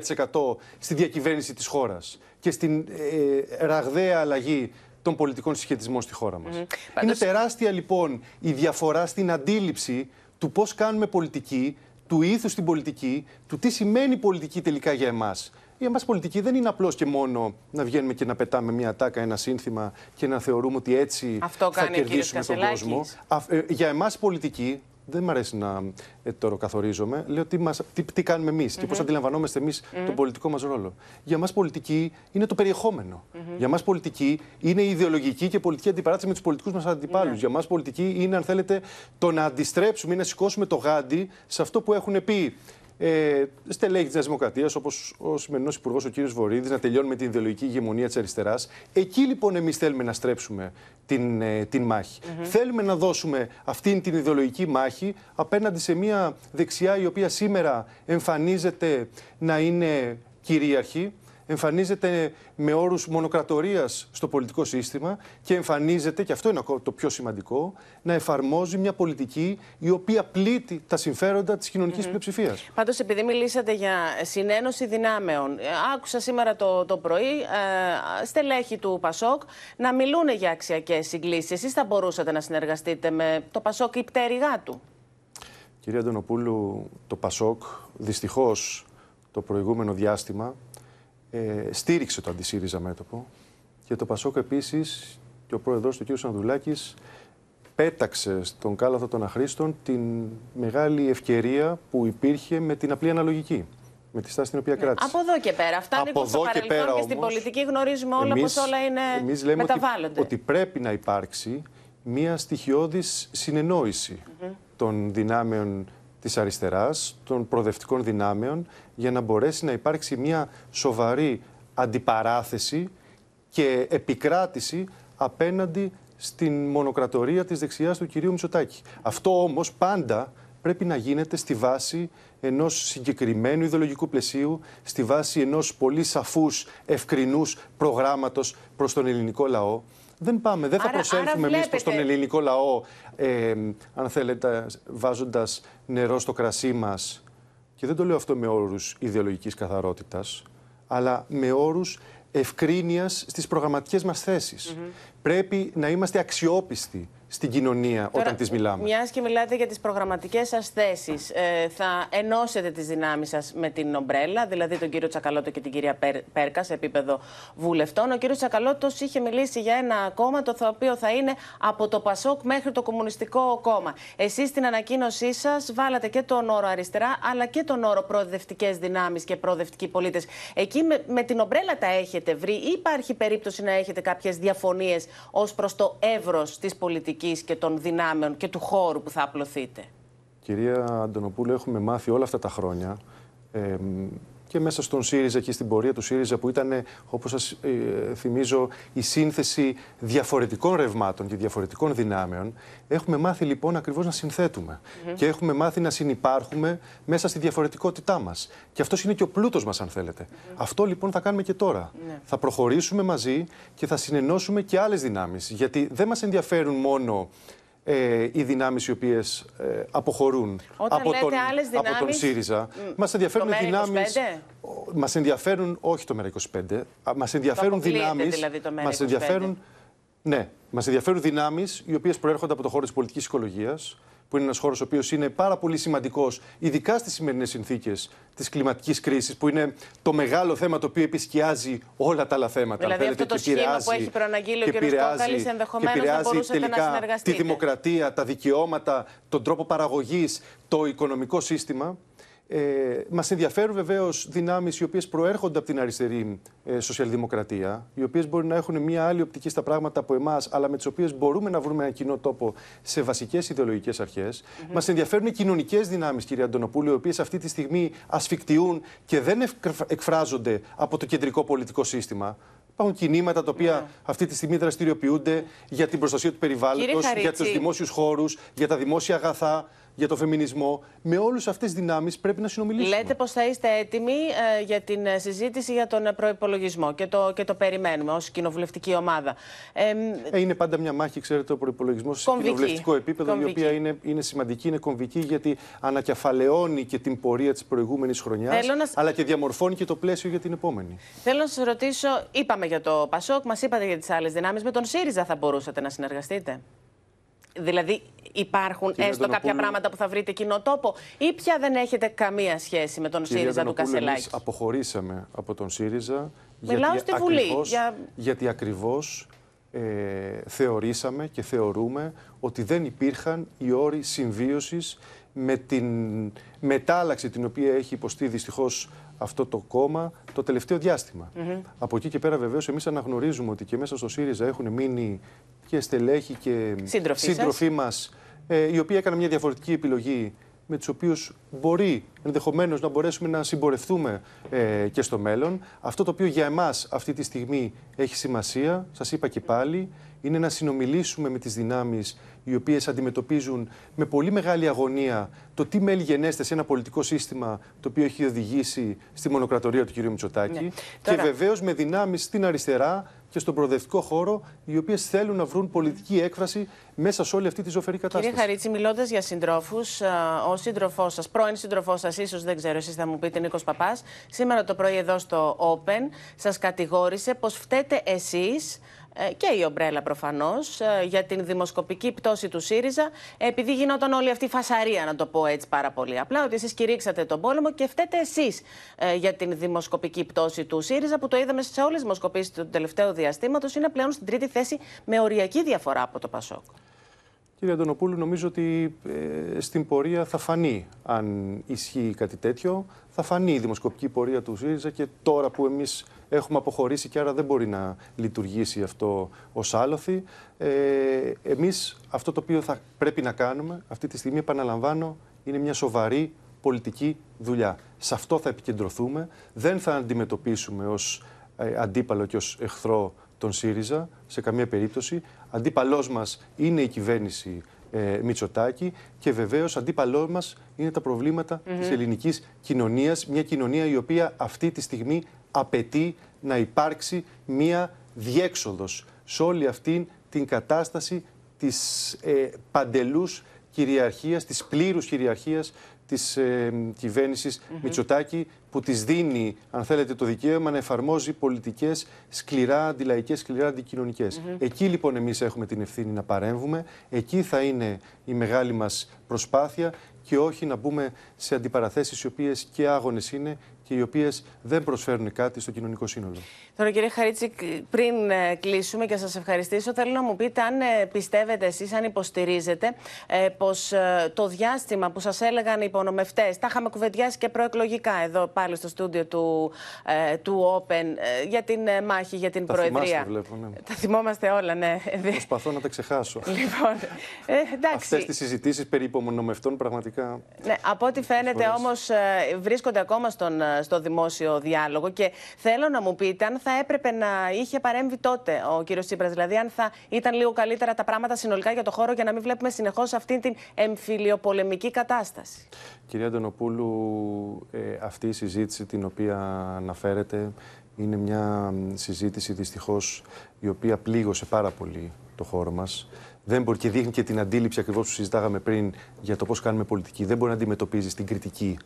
στη διακυβέρνηση της χώρας και στην ε, ραγδαία αλλαγή των πολιτικών συσχετισμών στη χώρα μας. Είναι τεράστια λοιπόν η διαφορά στην αντίληψη του πώς κάνουμε πολιτική, του ήθους στην πολιτική, του τι σημαίνει πολιτική τελικά για εμάς. Για εμάς πολιτική δεν είναι απλώς και μόνο να βγαίνουμε και να πετάμε μια τάκα, ένα σύνθημα και να θεωρούμε ότι έτσι Αυτό θα κάνει ο κύριος κερδίσουμε τον Κασελάκης. κόσμο. Α, ε, για εμάς πολιτική, δεν μ' αρέσει να ε, το καθορίζομαι, λέω τι, μας, τι, τι κάνουμε εμείς και πώς Μμμ. αντιλαμβανόμαστε εμείς Μμμ. τον πολιτικό μας ρόλο. Για εμάς πολιτική είναι το περιεχόμενο. Για μας πολιτική είναι η ιδεολογική και πολιτική αντιπαράθεση με τους πολιτικούς μας αντιπάλους. Για μας πολιτική είναι, αν θέλετε, το να αντιστρέψουμε ή να σηκώσουμε το γάντι σε αυτό που έχουν πει ε, στελέχη της Νέας Δημοκρατίας, όπως ο σημερινός Υπουργός, ο κ. Βορύδης, να τελειώνουμε την ιδεολογική ηγεμονία της αριστεράς. Εκεί λοιπόν εμείς θέλουμε να στρέψουμε την, ε, την μάχη. Θέλουμε να δώσουμε αυτήν την ιδεολογική μάχη απέναντι σε μια δεξιά η οποία σήμερα εμφανίζεται να είναι κυρίαρχη, εμφανίζεται με όρους μονοκρατορίας στο πολιτικό σύστημα και εμφανίζεται, και αυτό είναι ακό- το πιο σημαντικό, να εφαρμόζει μια πολιτική η οποία πλήττει τα συμφέροντα της κοινωνικής πλειοψηφίας. Πάντως, επειδή μιλήσατε για συνένωση δυνάμεων, ε, άκουσα σήμερα το, το πρωί ε, στελέχη του Πασόκ να μιλούν για αξιακές συγκλήσεις. Εσείς θα μπορούσατε να συνεργαστείτε με το Πασόκ ή πτέρυγά του; Κυρία Αντωνοπούλου, το ΠΑΣΟΚ δυστυχώς το προηγούμενο διάστημα ε, στήριξε το αντισύριζα μέτωπο και το ΠΑΣΟΚ επίσης και ο πρόεδρος, ο κ. Σανδουλάκης, πέταξε στον κάλαθο των αχρήστων την μεγάλη ευκαιρία που υπήρχε με την απλή αναλογική. Με τη στάση την οποία κράτησε. Από εδώ και πέρα. Αυτά Από ανήκουν στο εδώ και παρελθόν και, πέρα στην όμως, πολιτική γνωρίζουμε όλα εμείς- πως όλα είναι εμείς λέμε ότι, μεταβάλλονται. ότι πρέπει να υπάρξει μια στοιχειώδης συνεννόηση των δυνάμεων της αριστεράς, των προοδευτικών δυνάμεων, για να μπορέσει να υπάρξει μια σοβαρή αντιπαράθεση και επικράτηση απέναντι στην μονοκρατορία της δεξιάς του κυρίου Μητσοτάκη. Αυτό όμως πάντα πρέπει να γίνεται στη βάση ενός συγκεκριμένου ιδεολογικού πλαισίου, στη βάση ενός πολύ σαφούς, ευκρινούς προγράμματος προς τον ελληνικό λαό. Δεν πάμε, δεν θα Άρα- προσέλθουμε άρα εμείς προς τον βλέπετε- ελληνικό λαό, ε, αν θέλετε, βάζοντας νερό στο κρασί μας. Και δεν το λέω αυτό με όρους ιδεολογικής καθαρότητας, αλλά με όρους ευκρίνειας στις προγραμματικές μας θέσεις. Πρέπει να είμαστε αξιόπιστοι στην κοινωνία όταν τις μιλάμε. Μιας και μιλάτε για τις προγραμματικές σας θέσεις, ε, θα ενώσετε τις δυνάμεις σας με την ομπρέλα, δηλαδή τον κύριο Τσακαλώτο και την κυρία Πέρ- Πέρκα σε επίπεδο βουλευτών. Ο κύριος Τσακαλώτος είχε μιλήσει για ένα κόμμα το οποίο θα είναι από το Πασόκ μέχρι το Κομμουνιστικό Κόμμα. Εσείς στην ανακοίνωσή σας βάλατε και τον όρο αριστερά, αλλά και τον όρο προοδευτικές δυνάμεις και προοδευτικοί πολίτες. Εκεί με, με την ομπρέλα τα έχετε βρει, ή υπάρχει περίπτωση να έχετε κάποιες διαφωνίες ως προς το εύρος της πολιτικής και των δυνάμεων και του χώρου που θα απλωθείτε. Κυρία Αντωνοπούλου, έχουμε μάθει όλα αυτά τα χρόνια ε, και μέσα στον ΣΥΡΙΖΑ και στην πορεία του ΣΥΡΙΖΑ που ήταν, όπως σας ε, θυμίζω, η σύνθεση διαφορετικών ρευμάτων και διαφορετικών δυνάμεων. Έχουμε μάθει λοιπόν ακριβώς να συνθέτουμε Μμμ. και έχουμε μάθει να συνυπάρχουμε μέσα στη διαφορετικότητά μας. Και αυτός είναι και ο πλούτος μας αν θέλετε. Αυτό λοιπόν θα κάνουμε και τώρα. Ναι. Θα προχωρήσουμε μαζί και θα συνενώσουμε και άλλες δυνάμεις. Γιατί δεν μας ενδιαφέρουν μόνο ε, οι δυνάμεις οι οποίες ε, αποχωρούν Όταν από, λέτε τον, άλλες από τον δυνάμεις, ΣΥΡΙΖΑ. μ, Μας ενδιαφέρουν το οι δυνάμεις... ΜΕΡΑ25? Μας ενδιαφέρουν, όχι το ΜΕΡΑ25, α, μας ενδιαφέρουν αποκλείεται δυνάμεις... δηλαδή το μας ΜΕΡΑ25. ενδιαφέρουν, ναι, μας ενδιαφέρουν δυνάμεις οι οποίες προέρχονται από το χώρο της πολιτικής οικολογίας, που είναι ένας χώρος ο οποίος είναι πάρα πολύ σημαντικός, ειδικά στις σημερινές συνθήκες της κλιματικής κρίσης, που είναι το μεγάλο θέμα το οποίο επισκιάζει όλα τα άλλα θέματα. αν Δηλαδή θέλετε, αυτό το και σχήμα επηρεάζει- που έχει προαναγγείλει ο και κ. επηρεάζει- Κόκαλης και ενδεχομένως να επηρεάζει μπορούσατε να τελικά συνεργαστείτε. Τη δημοκρατία, τα δικαιώματα, τον τρόπο παραγωγής, το οικονομικό σύστημα. Ε, μας ενδιαφέρουν βεβαίως δυνάμεις οι οποίες προέρχονται από την αριστερή ε, σοσιαλδημοκρατία, οι οποίες μπορεί να έχουν μια άλλη οπτική στα πράγματα από εμάς, αλλά με τις οποίες μπορούμε να βρούμε ένα κοινό τόπο σε βασικές ιδεολογικές αρχές. Μας ενδιαφέρουν οι κοινωνικές δυνάμεις, κύριε Αντωνοπούλου, οι οποίες αυτή τη στιγμή ασφικτιούν και δεν ευκ- εκφράζονται από το κεντρικό πολιτικό σύστημα. Υπάρχουν κινήματα τα οποία αυτή τη στιγμή δραστηριοποιούνται για την προστασία του περιβάλλοντος, για Χαρίτση. τους δημόσιους χώρους, για τα δημόσια αγαθά, για το φεμινισμό. Με όλες αυτές τις δυνάμεις πρέπει να συνομιλήσουμε. Λέτε πως θα είστε έτοιμοι ε, για την ε, συζήτηση για τον ε, προϋπολογισμό και το, και το περιμένουμε ως κοινοβουλευτική ομάδα. Ε, Ε, είναι πάντα μια μάχη, ξέρετε, ο προπολογισμό σε Κομβική. κοινοβουλευτικό επίπεδο, Κομβική. η οποία είναι, είναι σημαντική, είναι κομβική, γιατί ανακεφαλαιώνει και την πορεία της προηγούμενης χρονιάς, Θέλω να σ- αλλά και διαμορφώνει και το πλαίσιο για την επόμενη. Θέλω να σας ρωτήσω, είπαμε για το Πασόκ, μας είπατε για τις άλλες δυνάμεις. Με τον ΣΥΡΙΖΑ θα μπορούσατε να συνεργαστείτε; Δηλαδή υπάρχουν Κύριε έστω κάποια Αντωνοπούλου- πράγματα που θα βρείτε κοινό τόπο ή πια δεν έχετε καμία σχέση με τον Κύριε ΣΥΡΙΖΑ του Αντωνοπούλου, εμείς Κασελάκη; αποχωρήσαμε από τον ΣΥΡΙΖΑ Μιλάω στη Βουλή, ακριβώς, για- γιατί ακριβώς ε, θεωρήσαμε και θεωρούμε ότι δεν υπήρχαν οι όροι συμβίωσης με την μετάλλαξη την οποία έχει υποστεί δυστυχώς αυτό το κόμμα το τελευταίο διάστημα. Μμμ. Από εκεί και πέρα βεβαίως εμείς αναγνωρίζουμε ότι και μέσα στο ΣΥΡΙΖΑ έχουν μείνει και στελέχη και Σύντροφοι σας. σύντροφοί μας ε, οι οποίοι έκαναν μια διαφορετική επιλογή με τους οποίους μπορεί ενδεχομένως να μπορέσουμε να συμπορευτούμε ε, και στο μέλλον. Αυτό το οποίο για εμάς αυτή τη στιγμή έχει σημασία, σας είπα και πάλι, είναι να συνομιλήσουμε με τις δυνάμεις οι οποίες αντιμετωπίζουν με πολύ μεγάλη αγωνία το τι μέλη γενέστε σε ένα πολιτικό σύστημα το οποίο έχει οδηγήσει στη μονοκρατορία του κ. Μητσοτάκη Ναι. και Τώρα- βεβαίως με δυνάμεις στην αριστερά και στον προοδευτικό χώρο, οι οποίες θέλουν να βρουν πολιτική έκφραση μέσα σε όλη αυτή τη ζωφερή κατάσταση. Κύριε Χαρίτση, μιλώντας για συντρόφους, ο σύντροφός σας, πρώην σύντροφός σας, ίσως δεν ξέρω, εσείς θα μου πείτε, Νίκος Παπάς, σήμερα το πρωί εδώ στο Open, σας κατηγόρησε πως φταίτε εσείς ε, και η Ομπρέλα προφανώς ε, για την δημοσκοπική πτώση του ΣΥΡΙΖΑ, επειδή γινόταν όλη αυτή η φασαρία, να το πω έτσι πάρα πολύ απλά, ότι εσείς κηρύξατε τον πόλεμο και φταίτε εσείς για την δημοσκοπική πτώση του ΣΥΡΙΖΑ, που το είδαμε σε όλες τις δημοσκοπήσεις του τελευταίου διαστήματος, είναι πλέον στην τρίτη θέση με οριακή διαφορά από το Πασόκ. Κύριε Αντωνοπούλου, νομίζω ότι ε, στην πορεία θα φανεί αν ισχύει κάτι τέτοιο. Θα φανεί η δημοσκοπική πορεία του ΣΥΡΙΖΑ και τώρα που εμείς έχουμε αποχωρήσει και άρα δεν μπορεί να λειτουργήσει αυτό ως άλοθη. Ε, εμείς αυτό το οποίο θα πρέπει να κάνουμε αυτή τη στιγμή, επαναλαμβάνω, είναι μια σοβαρή πολιτική δουλειά. Σε αυτό θα επικεντρωθούμε. Δεν θα αντιμετωπίσουμε ως ε, αντίπαλο και ως εχθρό τον ΣΥΡΙΖΑ σε καμία περίπτωση. Αντίπαλός μας είναι η κυβέρνηση ε, Μητσοτάκη και βεβαίως αντίπαλός μας είναι τα προβλήματα mm -hmm. της ελληνικής κοινωνίας. Μια κοινωνία η οποία αυτή τη στιγμή απαιτεί να υπάρξει μια διέξοδος σε όλη αυτή την κατάσταση της ε, παντελούς κυριαρχίας, της πλήρους κυριαρχίας της ε, κυβέρνησης mm Μητσοτάκη που της δίνει, αν θέλετε, το δικαίωμα να εφαρμόζει πολιτικές σκληρά αντιλαϊκές, σκληρά αντικοινωνικές. Εκεί λοιπόν εμείς έχουμε την ευθύνη να παρέμβουμε, εκεί θα είναι η μεγάλη μας προσπάθεια και όχι να μπούμε σε αντιπαραθέσεις οι οποίες και άγονες είναι και οι οποίες δεν προσφέρουν κάτι στο κοινωνικό σύνολο. Τώρα, κύριε Χαρίτση, πριν ε, κλείσουμε και σας ευχαριστήσω, θέλω να μου πείτε αν ε, πιστεύετε εσείς, αν υποστηρίζετε, ε, πως το διάστημα που σας έλεγαν οι υπονομευτές, τα είχαμε κουβεντιάσει και προεκλογικά εδώ πάλι στο στούντιο του, του Open για την μάχη για την τα Προεδρία. Βλέπω, ναι. Τα θυμόμαστε όλα, ναι. Προσπαθώ να τα ξεχάσω. Λοιπόν, ε, Αυτές τις συζητήσεις περί υπομονωμευτών πραγματικά. Ναι, από ό,τι φαίνεται όμως βρίσκονται ακόμα στον στο δημόσιο διάλογο. Και θέλω να μου πείτε αν θα έπρεπε να είχε παρέμβει τότε ο κύριος Τσίπρας. Δηλαδή, αν θα ήταν λίγο καλύτερα τα πράγματα συνολικά για το χώρο για να μην βλέπουμε συνεχώς αυτή την εμφυλιοπολεμική κατάσταση. Κυρία Αντωνοπούλου, ε, αυτή η συζήτηση την οποία αναφέρετε είναι μια συζήτηση δυστυχώς η οποία πλήγωσε πάρα πολύ το χώρο μας. Δεν μπορεί και δείχνει και την αντίληψη ακριβώς που συζητάγαμε πριν για το πώς κάνουμε πολιτική. Δεν μπορεί να αντιμετωπίζει την κριτική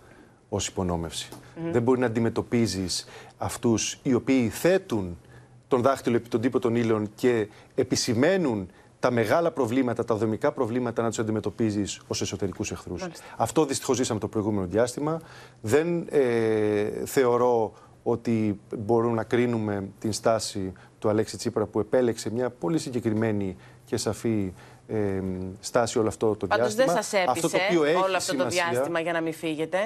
ως υπονόμευση. Δεν μπορεί να αντιμετωπίζεις αυτούς οι οποίοι θέτουν τον δάχτυλο επί τον τύπο των ήλων και επισημαίνουν τα μεγάλα προβλήματα, τα δομικά προβλήματα να τους αντιμετωπίζεις ως εσωτερικούς εχθρούς. Αυτό δυστυχώς ζήσαμε το προηγούμενο διάστημα. Δεν ε, θεωρώ ότι μπορούμε να κρίνουμε την στάση του Αλέξη Τσίπρα που επέλεξε μια πολύ συγκεκριμένη και σαφή ε, στάση όλο αυτό το Πάντως διάστημα. δεν σας έπεισε αυτό το οποίο όλο αυτό το διάστημα για να μην φύγετε.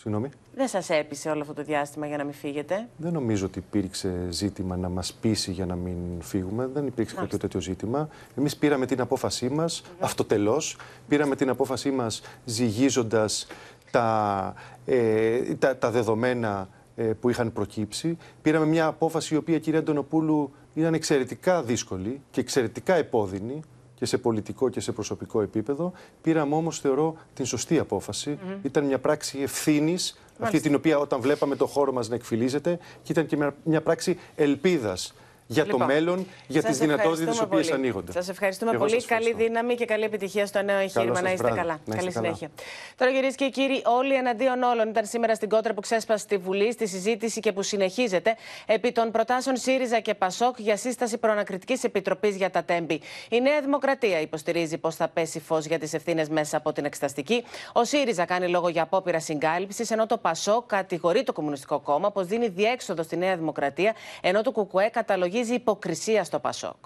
Συγγνώμη. Δεν σας έπεισε όλο αυτό το διάστημα για να μην φύγετε; Δεν νομίζω ότι υπήρξε ζήτημα να μας πείσει για να μην φύγουμε. Δεν υπήρξε Μάλιστα. κάποιο τέτοιο ζήτημα. Εμείς πήραμε την απόφασή μας, mm αυτοτελώς. Πήραμε την απόφασή μας ζυγίζοντας τα, ε, τα, τα δεδομένα ε, που είχαν προκύψει. Πήραμε μια απόφαση η οποία, κυρία Αντωνοπούλου, ήταν εξαιρετικά δύσκολη και εξαιρετικά επώδυνη και σε πολιτικό και σε προσωπικό επίπεδο. Πήραμε όμως, θεωρώ, την σωστή απόφαση. Ήταν μια πράξη ευθύνης, αυτή την οποία όταν βλέπαμε το χώρο μας να εκφυλίζεται, και ήταν και μια, μια πράξη ελπίδας για λοιπόν, το μέλλον, για τις δυνατότητες τις οποίες ανοίγονται. Σας ευχαριστούμε Εγώ πολύ. Καλή δύναμη και καλή επιτυχία στο νέο εγχείρημα. Να είστε καλά. Να καλή καλά. συνέχεια. Τώρα, κυρίες και κύριοι, όλοι εναντίον όλων ήταν σήμερα στην κότρα που ξέσπασε στη Βουλή, στη συζήτηση και που συνεχίζεται επί των προτάσεων ΣΥΡΙΖΑ και ΠΑΣΟΚ για σύσταση προανακριτικής επιτροπής για τα τέμπη. Η Νέα Δημοκρατία υποστηρίζει πως θα πέσει φως για τις ευθύνες μέσα από την εξεταστική. Ο ΣΥΡΙΖΑ κάνει λόγο για απόπειρα συγκάλυψης, ενώ το ΠΑΣΟΚ κατηγορεί το Κομμουνιστικό Κόμμα πως δίνει διέξοδο στη Νέα Δημοκρατία, ενώ το ΚΚΕ καταλογίζει υποκρισία στο Πασόκ.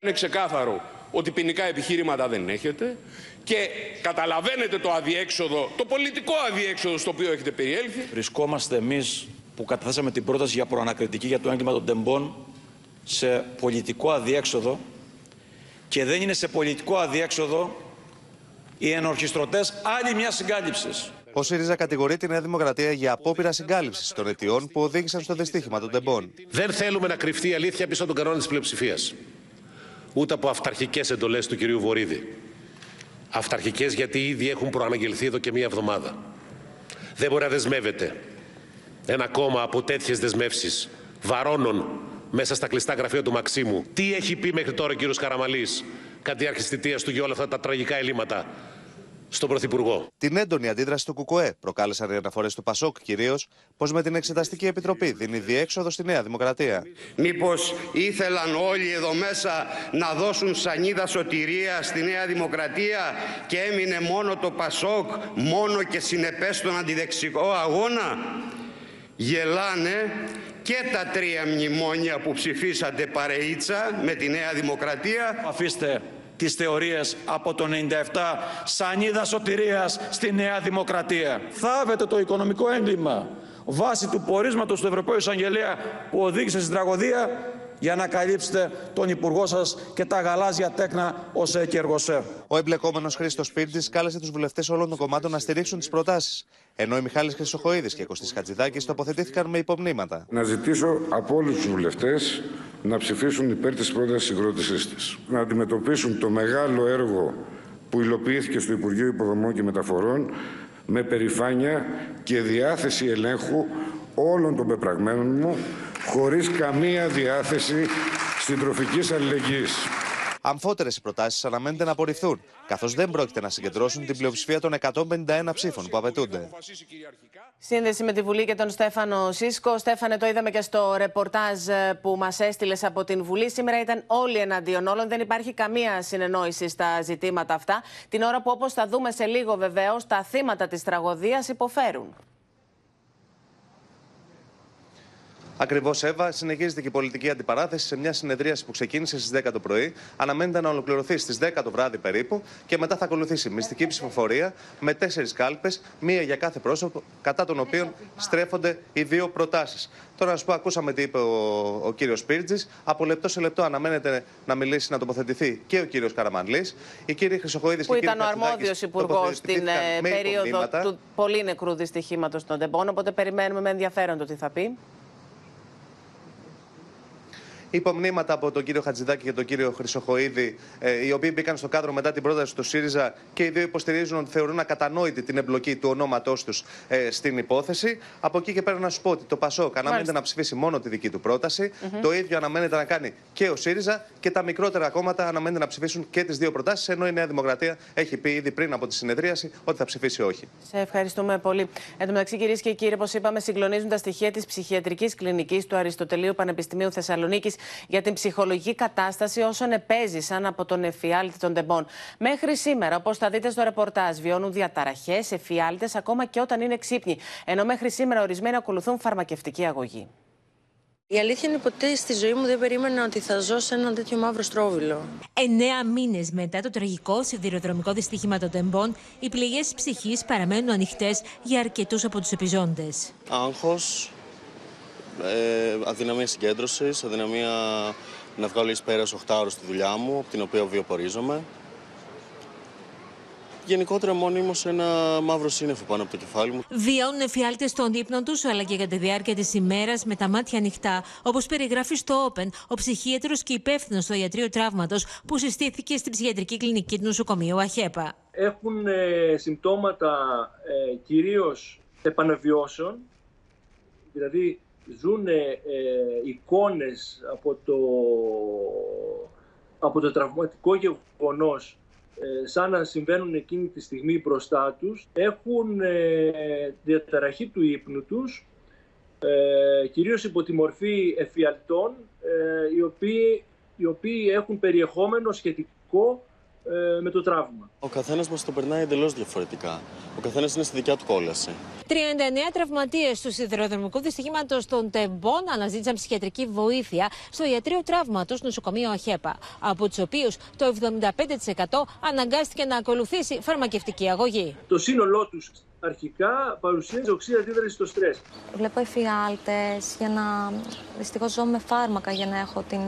Είναι ξεκάθαρο ότι ποινικά επιχείρηματα δεν έχετε και καταλαβαίνετε το αδιέξοδο, το πολιτικό αδιέξοδο στο οποίο έχετε περιέλθει. Βρισκόμαστε εμείς που καταθέσαμε την πρόταση για προανακριτική για το έγκλημα των τεμπών σε πολιτικό αδιέξοδο και δεν είναι σε πολιτικό αδιέξοδο οι ενορχιστρωτές άλλη μια συγκάλυψης. Ο ΣΥΡΙΖΑ κατηγορεί τη Νέα Δημοκρατία για απόπειρα συγκάλυψης των αιτιών που οδήγησαν στο δυστύχημα των τεμπών. Δεν θέλουμε να κρυφτεί η αλήθεια πίσω από τον κανόνα της πλειοψηφίας. Ούτε από αυταρχικές εντολές του κυρίου Βορύδη. Αυταρχικές γιατί ήδη έχουν προαναγγελθεί εδώ και μία εβδομάδα. Δεν μπορεί να δεσμεύεται ένα κόμμα από τέτοιες δεσμεύσεις βαρώνων μέσα στα κλειστά γραφεία του Μαξίμου. Τι έχει πει μέχρι τώρα ο κύριος Καραμαλής κατά τη διάρκεια του για όλα αυτά τα τραγικά ελλείμματα; Στον Πρωθυπουργό. Την έντονη αντίδραση του ΚΚΕ προκάλεσαν οι αναφορές του Πασόκ κυρίως πω με την Εξεταστική Επιτροπή δίνει διέξοδο στη Νέα Δημοκρατία. Μήπως ήθελαν όλοι εδώ μέσα να δώσουν σανίδα σωτηρία στη Νέα Δημοκρατία και έμεινε μόνο το Πασόκ, μόνο και συνεπές στον αντιδεξικό αγώνα; Γελάνε και τα τρία μνημόνια που ψηφίσατε παρεΐτσα με τη Νέα Δημοκρατία. Αφήστε τις θεωρίες από το 97 σανίδα σωτηρίας στη Νέα Δημοκρατία. Θάβετε το οικονομικό έγκλημα βάσει του πορίσματος του Ευρωπαίου Εισαγγελέα που οδήγησε στην τραγωδία για να καλύψετε τον Υπουργό σας και τα γαλάζια τέκνα ως Εκεργοσέ. Ο εμπλεκόμενος Χρήστος Πίρτζη κάλεσε τους βουλευτές όλων των κομμάτων να στηρίξουν τις προτάσεις. Ενώ οι Μιχάλης Χρυσοχοίδης και Κωστής Χατζηδάκης τοποθετήθηκαν με υπομνήματα. Να ζητήσω από όλους τους βουλευτές να ψηφίσουν υπέρ της πρότασης συγκρότησής της. Να αντιμετωπίσουν το μεγάλο έργο που υλοποιήθηκε στο Υπουργείο Υποδομών και Μεταφορών με περηφάνεια και διάθεση ελέγχου όλων των πεπραγμένων μου χωρίς καμία διάθεση συντροφικής αλληλεγγύης. Αμφότερες οι προτάσεις αναμένεται να απορριφθούν, καθώς δεν πρόκειται να συγκεντρώσουν την πλειοψηφία των 151 ψήφων που απαιτούνται. Σύνδεση με τη Βουλή και τον Στέφανο Σίσκο. Στέφανε, το είδαμε και στο ρεπορτάζ ε, που μας έστειλες από την Βουλή. Σήμερα ήταν όλοι εναντίον όλων. Δεν υπάρχει καμία συνεννόηση στα ζητήματα αυτά. Την ώρα που, όπως θα δούμε σε λίγο, βεβαίως, τα θύματα της τραγωδίας υποφέρουν. Ακριβώς, Εύα, συνεχίζεται και η πολιτική αντιπαράθεση σε μια συνεδρίαση που ξεκίνησε στις 10 το πρωί. Αναμένεται να ολοκληρωθεί στις 10 το βράδυ περίπου και μετά θα ακολουθήσει μυστική ψηφοφορία με τέσσερις κάλπες, μία για κάθε πρόσωπο, κατά των οποίων στρέφονται οι δύο προτάσεις. Τώρα, να σου πω, ακούσαμε τι είπε ο, ο κύριος Πίρτζη. Από λεπτό σε λεπτό αναμένεται να μιλήσει, να τοποθετηθεί και ο κύριος Καραμανλής. Η κύριε Χρυσοχοίδης Που ήταν ο αρμόδιος υπουργός στην ε, περίοδο του πολύ νεκρού δυστυχήματος των Τεμπών. Οπότε περιμένουμε με ενδιαφέρον το τι θα πει υπομνήματα από τον κύριο Χατζηδάκη και τον κύριο Χρυσοχοίδη, ε, οι οποίοι μπήκαν στο κάδρο μετά την πρόταση του ΣΥΡΙΖΑ και οι δύο υποστηρίζουν ότι θεωρούν ακατανόητη την εμπλοκή του ονόματός τους ε, στην υπόθεση. Από εκεί και πέρα να σου πω ότι το ΠΑΣΟΚ αναμένεται να ψηφίσει μόνο τη δική του πρόταση. Το ίδιο αναμένεται να κάνει και ο ΣΥΡΙΖΑ και τα μικρότερα κόμματα αναμένεται να ψηφίσουν και τις δύο προτάσεις. Ενώ η Νέα Δημοκρατία έχει πει ήδη πριν από τη συνεδρίαση ότι θα ψηφίσει όχι. Σε ευχαριστούμε πολύ. Εν τω μεταξύ, κυρίες και κύριοι, όπως είπαμε, συγκλονίζουν τα στοιχεία της ψυχιατρικής κλινικής του Αριστοτελείου Πανεπιστημίου Θεσσαλονίκης για την ψυχολογική κατάσταση όσων επέζησαν από τον εφιάλτη των τεμπών. Μέχρι σήμερα, όπως θα δείτε στο ρεπορτάζ, βιώνουν διαταραχές, εφιάλτες ακόμα και όταν είναι ξύπνοι. Ενώ μέχρι σήμερα ορισμένοι ακολουθούν φαρμακευτική αγωγή. Η αλήθεια είναι ποτέ στη ζωή μου δεν περίμενα ότι θα ζω σε ένα τέτοιο μαύρο στρόβιλο. Εννέα μήνες μετά το τραγικό σιδηροδρομικό δυστύχημα των τεμπών, οι πληγές ψυχής παραμένουν ανοιχτές για αρκετούς από τους επιζώντες. Άγχος, ε, αδυναμία συγκέντρωσης, αδυναμία να βγάλω εις πέρας 8 ώρες στη δουλειά μου, από την οποία βιοπορίζομαι. Γενικότερα μόνιμο σε ένα μαύρο σύννεφο πάνω από το κεφάλι μου. Βιώνουν εφιάλτες στον ύπνο τους, αλλά και για τη διάρκεια της ημέρας με τα μάτια ανοιχτά, όπως περιγράφει στο Open ο ψυχίατρος και υπεύθυνος στο ιατρείο τραύματος που συστήθηκε στην ψυχιατρική κλινική του νοσοκομείου Αχέπα. Έχουν ε, συμπτώματα ε, κυρίως επαναβιώσεων, δηλαδή ζουν ε, εικόνες από το, από το τραυματικό γεγονός ε, σαν να συμβαίνουν εκείνη τη στιγμή μπροστά τους, έχουν ε, διαταραχή του ύπνου τους, ε, κυρίως υπό τη μορφή εφιαλτών, ε, οι, οποίοι, οι οποίοι έχουν περιεχόμενο σχετικό ε, με το τραύμα. Ο καθένας μας το περνάει εντελώς διαφορετικά. Ο καθένας είναι στη δικιά του κόλαση. 39 τραυματίες του σιδηροδρομικού δυστυχήματος των Τεμπών αναζήτησαν ψυχιατρική βοήθεια στο ιατρείο τραύματος νοσοκομείο Αχέπα, από τους οποίους το 75% αναγκάστηκε να ακολουθήσει φαρμακευτική αγωγή. Το σύνολό τους αρχικά παρουσίαζε οξύ αντίδραση στο στρες. Βλέπω εφιάλτες για να δυστυχώς ζω με φάρμακα για να έχω την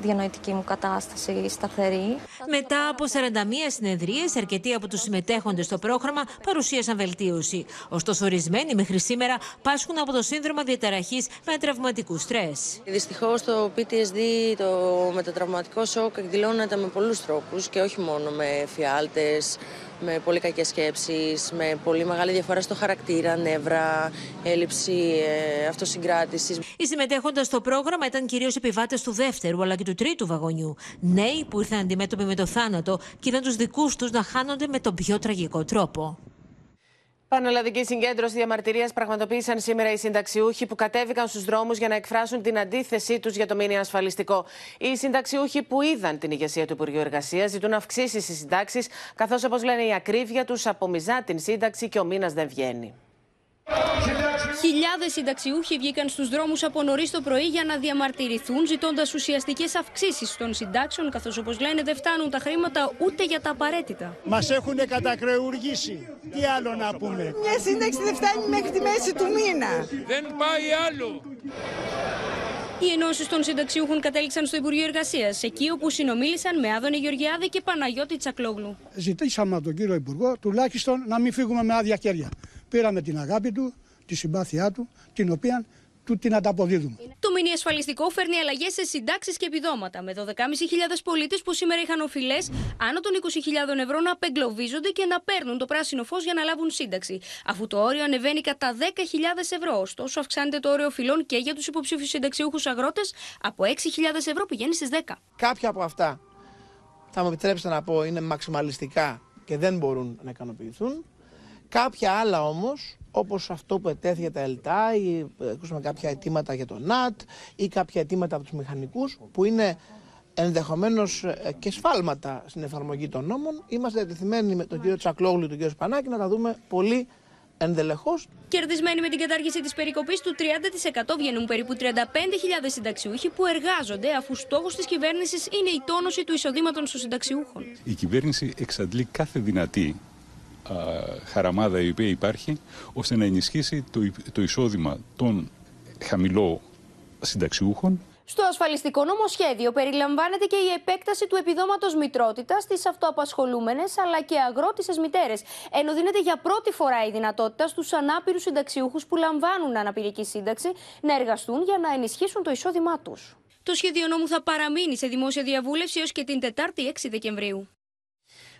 διανοητική μου κατάσταση σταθερή. Μετά από 41 συνεδρίες, αρκετοί από τους συμμετέχοντες στο πρόγραμμα παρουσίασαν βελτίωση. Ωστόσο, ορισμένοι μέχρι σήμερα πάσχουν από το σύνδρομο διαταραχής με τραυματικού στρες. Δυστυχώς το PTSD, το μετατραυματικό σοκ, εκδηλώνεται με πολλούς τρόπους και όχι μόνο με φιάλτες, με πολύ κακές σκέψεις, με πολύ μεγάλη διαφορά στο χαρακτήρα, νεύρα, έλλειψη ε, αυτοσυγκράτησης. Οι συμμετέχοντες στο πρόγραμμα ήταν κυρίως επιβάτες του δεύτερου αλλά και του τρίτου βαγονιού. Νέοι που ήρθαν αντιμέτωποι με το θάνατο και είδαν τους δικούς τους να χάνονται με τον πιο τραγικό τρόπο. Πανελλαδική συγκέντρωση διαμαρτυρίας πραγματοποίησαν σήμερα οι συνταξιούχοι που κατέβηκαν στους δρόμους για να εκφράσουν την αντίθεσή τους για το μήνυμα ασφαλιστικό. Οι συνταξιούχοι που είδαν την ηγεσία του Υπουργείου Εργασίας ζητούν αυξήσεις στις συντάξεις, καθώς όπως λένε η ακρίβεια τους απομυζά την σύνταξη και ο μήνας δεν βγαίνει. Χιλιάδες συνταξιούχοι βγήκαν στους δρόμους από νωρίς το πρωί για να διαμαρτυρηθούν, ζητώντας ουσιαστικές αυξήσεις των συντάξεων, καθώς όπως λένε δεν φτάνουν τα χρήματα ούτε για τα απαραίτητα. Μας έχουν κατακρεουργήσει. Τι άλλο να πούμε. Μια σύνταξη δεν φτάνει μέχρι τη μέση του μήνα. Δεν πάει άλλο. Οι ενώσεις των συνταξιούχων κατέληξαν στο Υπουργείο Εργασίας, εκεί όπου συνομίλησαν με Άδωνη Γεωργιάδη και Παναγιώτη Τσακλόγλου. Ζητήσαμε από τον κύριο Υπουργό τουλάχιστον να μην φύγουμε με άδεια χέρια. Πήραμε την αγάπη του, τη συμπάθειά του, την οποία του την ανταποδίδουμε. Το μήνυ ασφαλιστικό φέρνει αλλαγές σε συντάξεις και επιδόματα, με 12.500 πολίτες που σήμερα είχαν οφειλές άνω των 20.000 ευρώ να απεγκλωβίζονται και να παίρνουν το πράσινο φως για να λάβουν σύνταξη. Αφού το όριο ανεβαίνει κατά 10.000 ευρώ. Ωστόσο, αυξάνεται το όριο οφειλών και για τους υποψήφιους συνταξιούχους αγρότες από 6.000 ευρώ πηγαίνει στις 10. Κάποια από αυτά, θα μου επιτρέψετε να πω, είναι μαξιμαλιστικά και δεν μπορούν να ικανοποιηθούν. Κάποια άλλα όμως, όπως αυτό που ετέθη για τα ΕΛΤΑ ή ε, ακούσαμε κάποια αιτήματα για το ΝΑΤ ή κάποια αιτήματα από τους μηχανικούς που είναι ενδεχομένως ε, και σφάλματα στην εφαρμογή των νόμων, είμαστε διατεθειμένοι με τον κύριο Τσακλόγλου και τον κύριο Σπανάκη να τα δούμε πολύ ενδελεχώς. Κερδισμένοι με την κατάργηση της περικοπής του 30% βγαίνουν περίπου 35.000 συνταξιούχοι που εργάζονται, αφού στόχος της κυβέρνησης είναι η τόνωση του εισοδήματος των συνταξιούχων. Η κυβέρνηση εξαντλεί κάθε δυνατή α, χαραμάδα η οποία υπάρχει ώστε να ενισχύσει το, το εισόδημα των χαμηλό συνταξιούχων Στο ασφαλιστικό νομοσχέδιο περιλαμβάνεται και η επέκταση του επιδόματος μητρότητας στις αυτοαπασχολούμενες αλλά και αγρότησες μητέρες, ενώ δίνεται για πρώτη φορά η δυνατότητα στους ανάπηρους συνταξιούχους που λαμβάνουν αναπηρική σύνταξη να εργαστούν για να ενισχύσουν το εισόδημά τους. Το σχέδιο νόμου θα παραμείνει σε δημόσια διαβούλευση έως και την Τετάρτη 6 Δεκεμβρίου.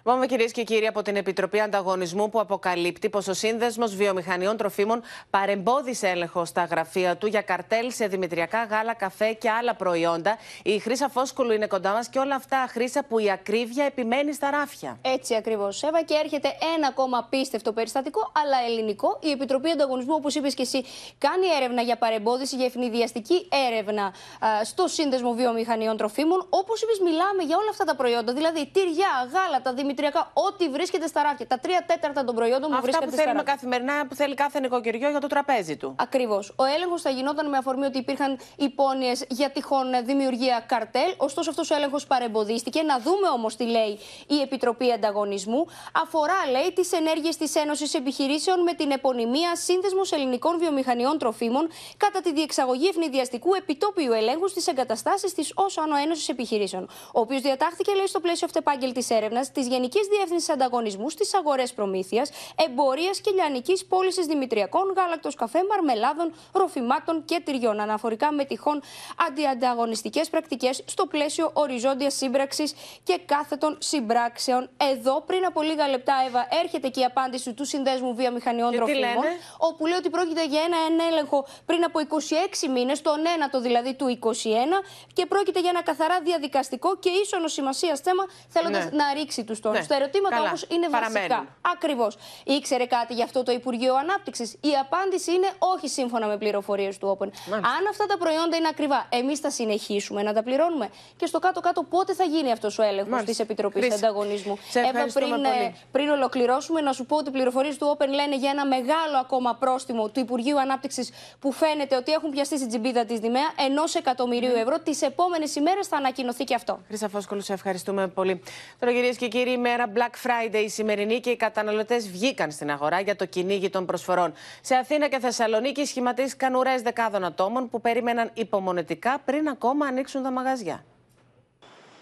Πάμε κυρίες και κύριοι από την Επιτροπή Ανταγωνισμού που αποκαλύπτει πως ο Σύνδεσμος Βιομηχανιών Τροφίμων παρεμπόδισε έλεγχο στα γραφεία του για καρτέλ σε δημητριακά γάλα, καφέ και άλλα προϊόντα. Η Χρήσα Φόσκολου είναι κοντά μας και όλα αυτά, Χρήσα, που η ακρίβεια επιμένει στα ράφια. Έτσι ακριβώς, Εύα, και έρχεται ένα ακόμα απίστευτο περιστατικό, αλλά ελληνικό. Η Επιτροπή Ανταγωνισμού, όπως είπες και εσύ, κάνει έρευνα για παρεμπόδιση, για ευνηδιαστική έρευνα α, στο Σύνδεσμο Βιομηχανιών Τροφίμων. Όπως είπες, μιλάμε για όλα αυτά τα προϊόντα, δηλαδή τυριά, γάλατα, δημητριακά ό,τι βρίσκεται στα ράφια. Τα τρία τέταρτα των προϊόντων που Αυτά βρίσκεται που στα θέλουμε ράφια. καθημερινά, που θέλει κάθε νοικοκυριό για το τραπέζι του. Ακριβώς. Ο έλεγχος θα γινόταν με αφορμή ότι υπήρχαν υπόνοιες για τυχόν δημιουργία καρτέλ. Ωστόσο, αυτός ο έλεγχος παρεμποδίστηκε. Να δούμε όμως τι λέει η Επιτροπή Ανταγωνισμού. Αφορά, λέει, τις ενέργειες της Ένωσης Επιχειρήσεων με την επωνυμία Σύνδεσμος Ελληνικών Βιομηχανιών Τροφίμων κατά τη διεξαγωγή ευνηδιαστικού επιτόπιου ελέγχου στις εγκαταστάσεις της ω Άνω Ένωσης Επιχειρήσεων. Ο οποίος διατάχθηκε, λέει, στο πλαίσιο αυτεπάγγελτης έρευνας της Γενικής Διεύθυνσης Ανταγωνισμού στις αγορές προμήθειας, εμπορίας και λιανικής πώλησης δημητριακών, γάλακτος καφέ, μαρμελάδων, ροφημάτων και τυριών. Αναφορικά με τυχόν αντιανταγωνιστικές πρακτικές στο πλαίσιο οριζόντιας σύμπραξης και κάθετων συμπράξεων. Εδώ, πριν από λίγα λεπτά, Εύα, έρχεται και η απάντηση του Συνδέσμου Βιομηχανιών Και τι Τροφίμων, λένε; όπου λέει ότι πρόκειται για ένα, ένα έλεγχο πριν από 26 μήνες, τον ένατο δηλαδή του 21, και πρόκειται για ένα καθαρά διαδικαστικό και ίσονο σημασία θέμα, θέλοντας Ναι. να ρίξει τους τόνους. Ναι. Τα ερωτήματα Καλά. όμως είναι Παραμένουν. βασικά. Ακριβώς. Ήξερε κάτι γι' αυτό το Υπουργείο Ανάπτυξης. Η απάντηση είναι όχι σύμφωνα με πληροφορίες του Open. Αν αυτά τα προϊόντα είναι ακριβά, εμείς θα συνεχίσουμε να τα πληρώνουμε. Και στο κάτω-κάτω πότε θα γίνει αυτός ο έλεγχος Μάλιστα. της Επιτροπής Χρήση. Ανταγωνισμού; Σε Εύα, ευχαριστούμε πριν, ε, πολύ. πριν ολοκληρώσουμε, να σου πω ότι οι πληροφορίες του Open λένε για ένα μεγάλο ακόμα πρόστιμο του Υπουργείου Ανάπτυξης που φαίνεται ότι έχουν πιαστεί στην τσιμπίδα της Δημαία ενός εκατομμυρίου ευρώ. Τις επόμενες ημέρες θα ανακοινωθεί και αυτό. Χρήσα Φόσκολου, σε ευχαριστούμε πολύ. Τώρα, κυρίες και κύριοι, η μέρα Black Friday η σημερινή και οι καταναλωτές βγήκαν στην αγορά για το κυνήγι των προσφορών. Σε Αθήνα και Θεσσαλονίκη σχηματίστηκαν ουρές δεκάδων ατόμων που περίμεναν υπομονετικά πριν ακόμα ανοίξουν τα μαγαζιά.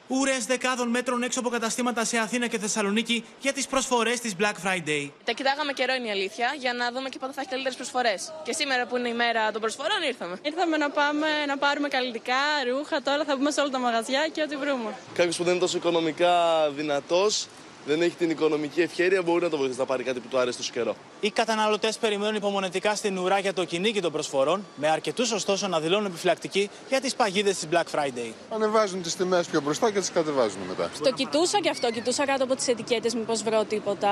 Ουρέ δεκάδων μέτρων έξω από καταστήματα σε Αθήνα και Θεσσαλονίκη για τις προσφορές της Black Friday. Τα κοιτάγαμε καιρό είναι η αλήθεια για να δούμε και πότε θα έχει καλύτερες προσφορές. Και σήμερα που είναι η μέρα των προσφορών ήρθαμε. Ήρθαμε να πάμε να πάρουμε καλλιτικά, ρούχα. Τώρα θα μπούμε σε όλα τα μαγαζιά και ό,τι βρούμε. Κάποιος που δεν είναι τόσο οικονομικά δυνατός δεν έχει την οικονομική ευκαιρία, μπορεί να το βοηθήσει να πάρει κάτι που του αρέσει τόσο καιρό. Οι καταναλωτές περιμένουν υπομονετικά στην ουρά για το κυνήγι των προσφορών, με αρκετούς ωστόσο να δηλώνουν επιφυλακτικοί για τις παγίδες της Black Friday. Ανεβάζουν τις τιμές πιο μπροστά και τις κατεβάζουν μετά. Το κοιτούσα και αυτό, κοιτούσα κάτω από τις ετικέτες, μήπως βρω τίποτα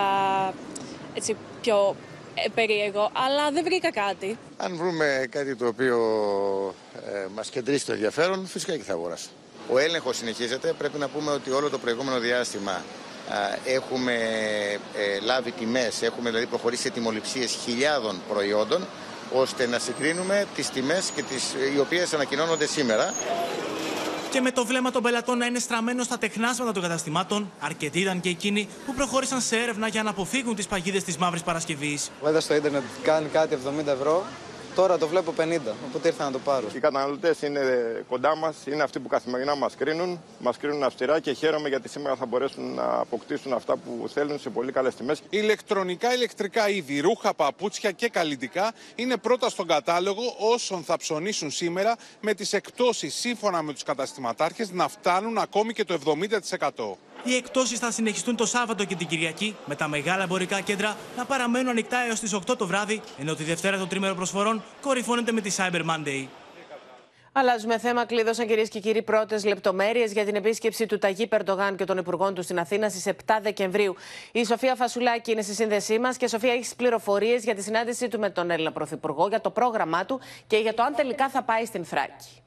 έτσι πιο ε, περίεργο, αλλά δεν βρήκα κάτι. Αν βρούμε κάτι το οποίο ε, μας κεντρήσει το ενδιαφέρον, φυσικά και θα αγοράσω. Ο έλεγχος συνεχίζεται. Πρέπει να πούμε ότι όλο το προηγούμενο διάστημα α, έχουμε ε, λάβει τιμές, έχουμε δηλαδή προχωρήσει σε τιμοληψίες χιλιάδων προϊόντων, ώστε να συγκρίνουμε τις τιμές και τις, οι οποίες ανακοινώνονται σήμερα. Και με το βλέμμα των πελατών να είναι στραμμένο στα τεχνάσματα των καταστημάτων, αρκετοί ήταν και εκείνοι που προχώρησαν σε έρευνα για να αποφύγουν τις παγίδες της Μαύρης Παρασκευής. Είδα στο ίντερνετ κάνει κάτι 70 ευρώ. Τώρα το βλέπω 50, οπότε ήρθα να το πάρω. Οι καταναλωτές είναι κοντά μας, είναι αυτοί που καθημερινά μας κρίνουν. Μας κρίνουν αυστηρά και χαίρομαι γιατί σήμερα θα μπορέσουν να αποκτήσουν αυτά που θέλουν σε πολύ καλές τιμές. Ηλεκτρονικά, ηλεκτρικά είδη, ρούχα, παπούτσια και καλλιτικά είναι πρώτα στον κατάλογο όσων θα ψωνίσουν σήμερα με τις εκπτώσεις σύμφωνα με τους καταστηματάρχες να φτάνουν ακόμη και το 70%. Οι εκτόσει θα συνεχιστούν το Σάββατο και την Κυριακή, με τα μεγάλα εμπορικά κέντρα να παραμένουν ανοιχτά έως τις 8 το βράδυ, ενώ τη Δευτέρα των τρίμερο προσφορών κορυφώνεται με τη Cyber Monday. Αλλάζουμε θέμα. Κλείδωσαν κυρίες και κύριοι πρώτες λεπτομέρειες για την επίσκεψη του Ταγί Περντογάν και των υπουργών του στην Αθήνα στις 7 Δεκεμβρίου. Η Σοφία Φασουλάκη είναι στη σύνδεσή μας και Σοφία, έχεις πληροφορίες για τη συνάντησή του με τον Έλληνα Πρωθυπουργό, για το πρόγραμμά του και για το αν τελικά θα πάει στην Θράκη.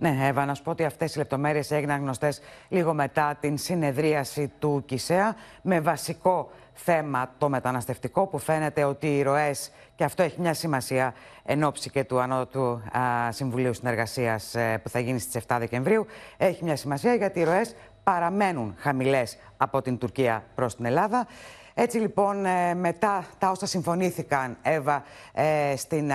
Ναι, Εύα, να σου πω ότι αυτές οι λεπτομέρειες έγιναν γνωστές λίγο μετά την συνεδρίαση του ΚΙΣΕΑ με βασικό θέμα το μεταναστευτικό που φαίνεται ότι οι ροές, και αυτό έχει μια σημασία εν ώψη και του Ανώτου Συμβουλίου Συνεργασίας ε, που θα γίνει στις 7 Δεκεμβρίου, έχει μια σημασία γιατί οι ροές παραμένουν χαμηλές από την Τουρκία προς την Ελλάδα. Έτσι λοιπόν, ε, μετά τα όσα συμφωνήθηκαν, Εύα, ε, στην,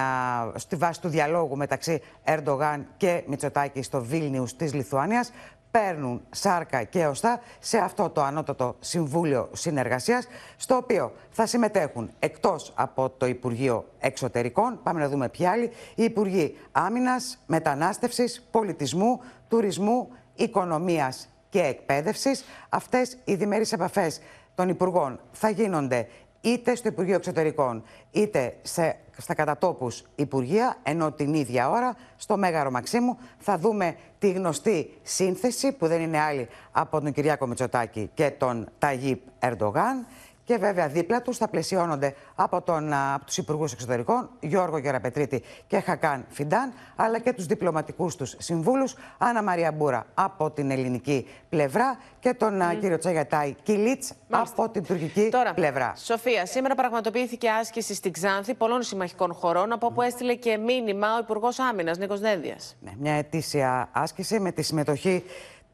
στη βάση του διαλόγου μεταξύ Ερντογάν και Μητσοτάκη στο Βίλνιους της Λιθουανίας, παίρνουν σάρκα και οστά σε αυτό το ανώτατο Συμβούλιο Συνεργασίας, στο οποίο θα συμμετέχουν εκτός από το Υπουργείο Εξωτερικών, πάμε να δούμε ποιοι άλλοι, οι Υπουργοί Άμυνας, Μετανάστευσης, Πολιτισμού, Τουρισμού, Οικονομίας και Εκπαίδευσης. Αυτές οι διμερείς επαφές των Υπουργών θα γίνονται είτε στο Υπουργείο Εξωτερικών, είτε σε, στα κατατόπους Υπουργεία, ενώ την ίδια ώρα στο Μέγαρο Μαξίμου θα δούμε τη γνωστή σύνθεση που δεν είναι άλλη από τον Κυριάκο Μητσοτάκη και τον Ταγίπ Ερντογάν. Και βέβαια δίπλα τους θα πλαισιώνονται από, τον, από τους Υπουργούς Εξωτερικών, Γιώργο Γεραπετρίτη και Χακάν Φιντάν, αλλά και τους διπλωματικούς τους συμβούλους, Άννα Μαρία Μπούρα από την ελληνική πλευρά και τον mm. κύριο Τσαγιατάη Κιλίτς από την τουρκική Τώρα, πλευρά. Σοφία, σήμερα πραγματοποιήθηκε άσκηση στην Ξάνθη πολλών συμμαχικών χωρών, από όπου έστειλε και μήνυμα ο Υπουργός Άμυνας, Νίκος Δένδιας. Ναι, μια ετήσια άσκηση με τη συμμετοχή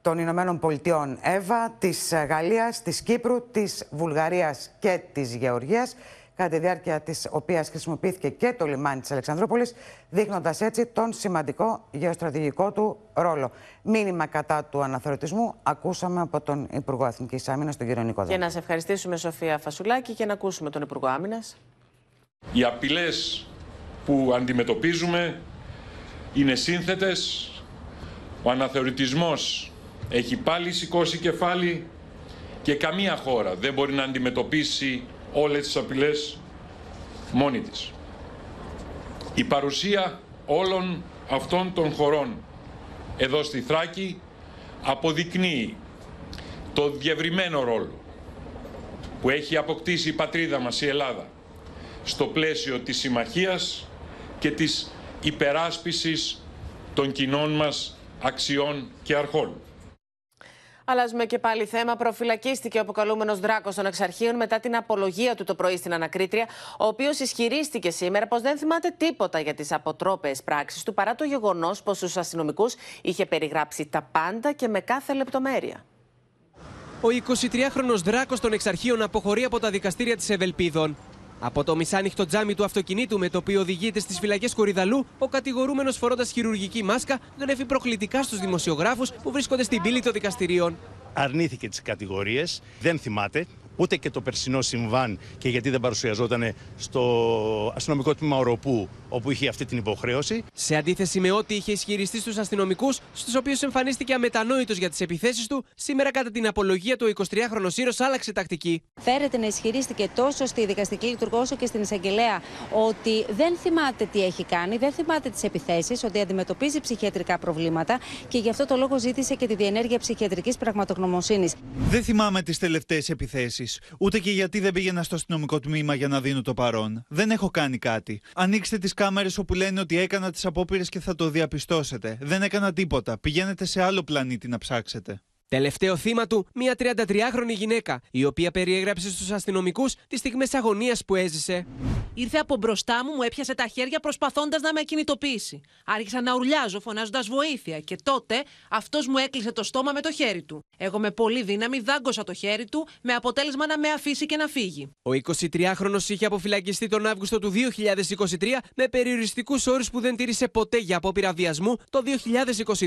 των Ηνωμένων Πολιτειών ΕΒΑ, της Γαλλίας, της Κύπρου, της Βουλγαρίας και της Γεωργίας, κατά τη διάρκεια της οποίας χρησιμοποιήθηκε και το λιμάνι της Αλεξανδρούπολης, δείχνοντας έτσι τον σημαντικό γεωστρατηγικό του ρόλο. Μήνυμα κατά του αναθεωρητισμού ακούσαμε από τον Υπουργό Εθνικής Άμυνας, τον κύριο Νίκο Και να σε ευχαριστήσουμε Σοφία Φασουλάκη και να ακούσουμε τον Υπουργό Άμυνας. Οι απειλές που αντιμετωπίζουμε είναι σύνθετες. Ο αναθεωρητισμός έχει πάλι σηκώσει κεφάλι και καμία χώρα δεν μπορεί να αντιμετωπίσει όλες τις απειλές μόνη της. Η παρουσία όλων αυτών των χωρών εδώ στη Θράκη αποδεικνύει το διευρυμένο ρόλο που έχει αποκτήσει η πατρίδα μας η Ελλάδα στο πλαίσιο της συμμαχίας και της υπεράσπισης των κοινών μας αξιών και αρχών. Αλλάζουμε και πάλι θέμα. Προφυλακίστηκε ο αποκαλούμενος Δράκος των Εξαρχείων μετά την απολογία του το πρωί στην Ανακρίτρια, ο οποίος ισχυρίστηκε σήμερα πως δεν θυμάται τίποτα για τις αποτρόπαιες πράξεις του, παρά το γεγονός πως στους αστυνομικούς είχε περιγράψει τα πάντα και με κάθε λεπτομέρεια. Ο 23χρονος Δράκος των Εξαρχείων αποχωρεί από τα δικαστήρια της Ευελπίδων. Από το μισάνυχτο τζάμι του αυτοκινήτου με το οποίο οδηγείται στις φυλακές Κορυδαλού, ο κατηγορούμενος φορώντας χειρουργική μάσκα γνεύει προκλητικά στους δημοσιογράφους που βρίσκονται στην πύλη των δικαστηρίων. Αρνήθηκε τις κατηγορίες, δεν θυμάται ούτε και το περσινό συμβάν και γιατί δεν παρουσιαζόταν στο αστυνομικό τμήμα Οροπού, όπου είχε αυτή την υποχρέωση. Σε αντίθεση με ό,τι είχε ισχυριστεί στους αστυνομικούς, στους οποίους εμφανίστηκε αμετανόητος για τις επιθέσεις του, σήμερα κατά την απολογία του 23χρονο Σύρος άλλαξε τακτική. Φέρεται να ισχυρίστηκε τόσο στη δικαστική λειτουργό όσο και στην εισαγγελέα ότι δεν θυμάται τι έχει κάνει, δεν θυμάται τις επιθέσεις, ότι αντιμετωπίζει ψυχιατρικά προβλήματα και γι' αυτό το λόγο ζήτησε και τη διενέργεια ψυχιατρικής πραγματογνωμοσύνης. Δεν θυμάμαι τις τελευταίες επιθέσεις. Ούτε και γιατί δεν πήγαινα στο αστυνομικό τμήμα για να δίνω το παρόν. Δεν έχω κάνει κάτι. Ανοίξτε τις κάμερες όπου λένε ότι έκανα τις απόπειρες και θα το διαπιστώσετε. Δεν έκανα τίποτα. Πηγαίνετε σε άλλο πλανήτη να ψάξετε. Τελευταίο θύμα του, μια 33χρονη γυναίκα, η οποία περιέγραψε στους αστυνομικούς τις στιγμές αγωνίας που έζησε. Ήρθε από μπροστά μου, μου έπιασε τα χέρια προσπαθώντας να με κινητοποιήσει. Άρχισα να ουρλιάζω, φωνάζοντας βοήθεια, και τότε αυτός μου έκλεισε το στόμα με το χέρι του. Εγώ με πολύ δύναμη δάγκωσα το χέρι του, με αποτέλεσμα να με αφήσει και να φύγει. Ο 23χρονο είχε αποφυλακιστεί τον Αύγουστο του 2023 με περιοριστικούς όρους που δεν τήρησε ποτέ για απόπειρα βιασμού το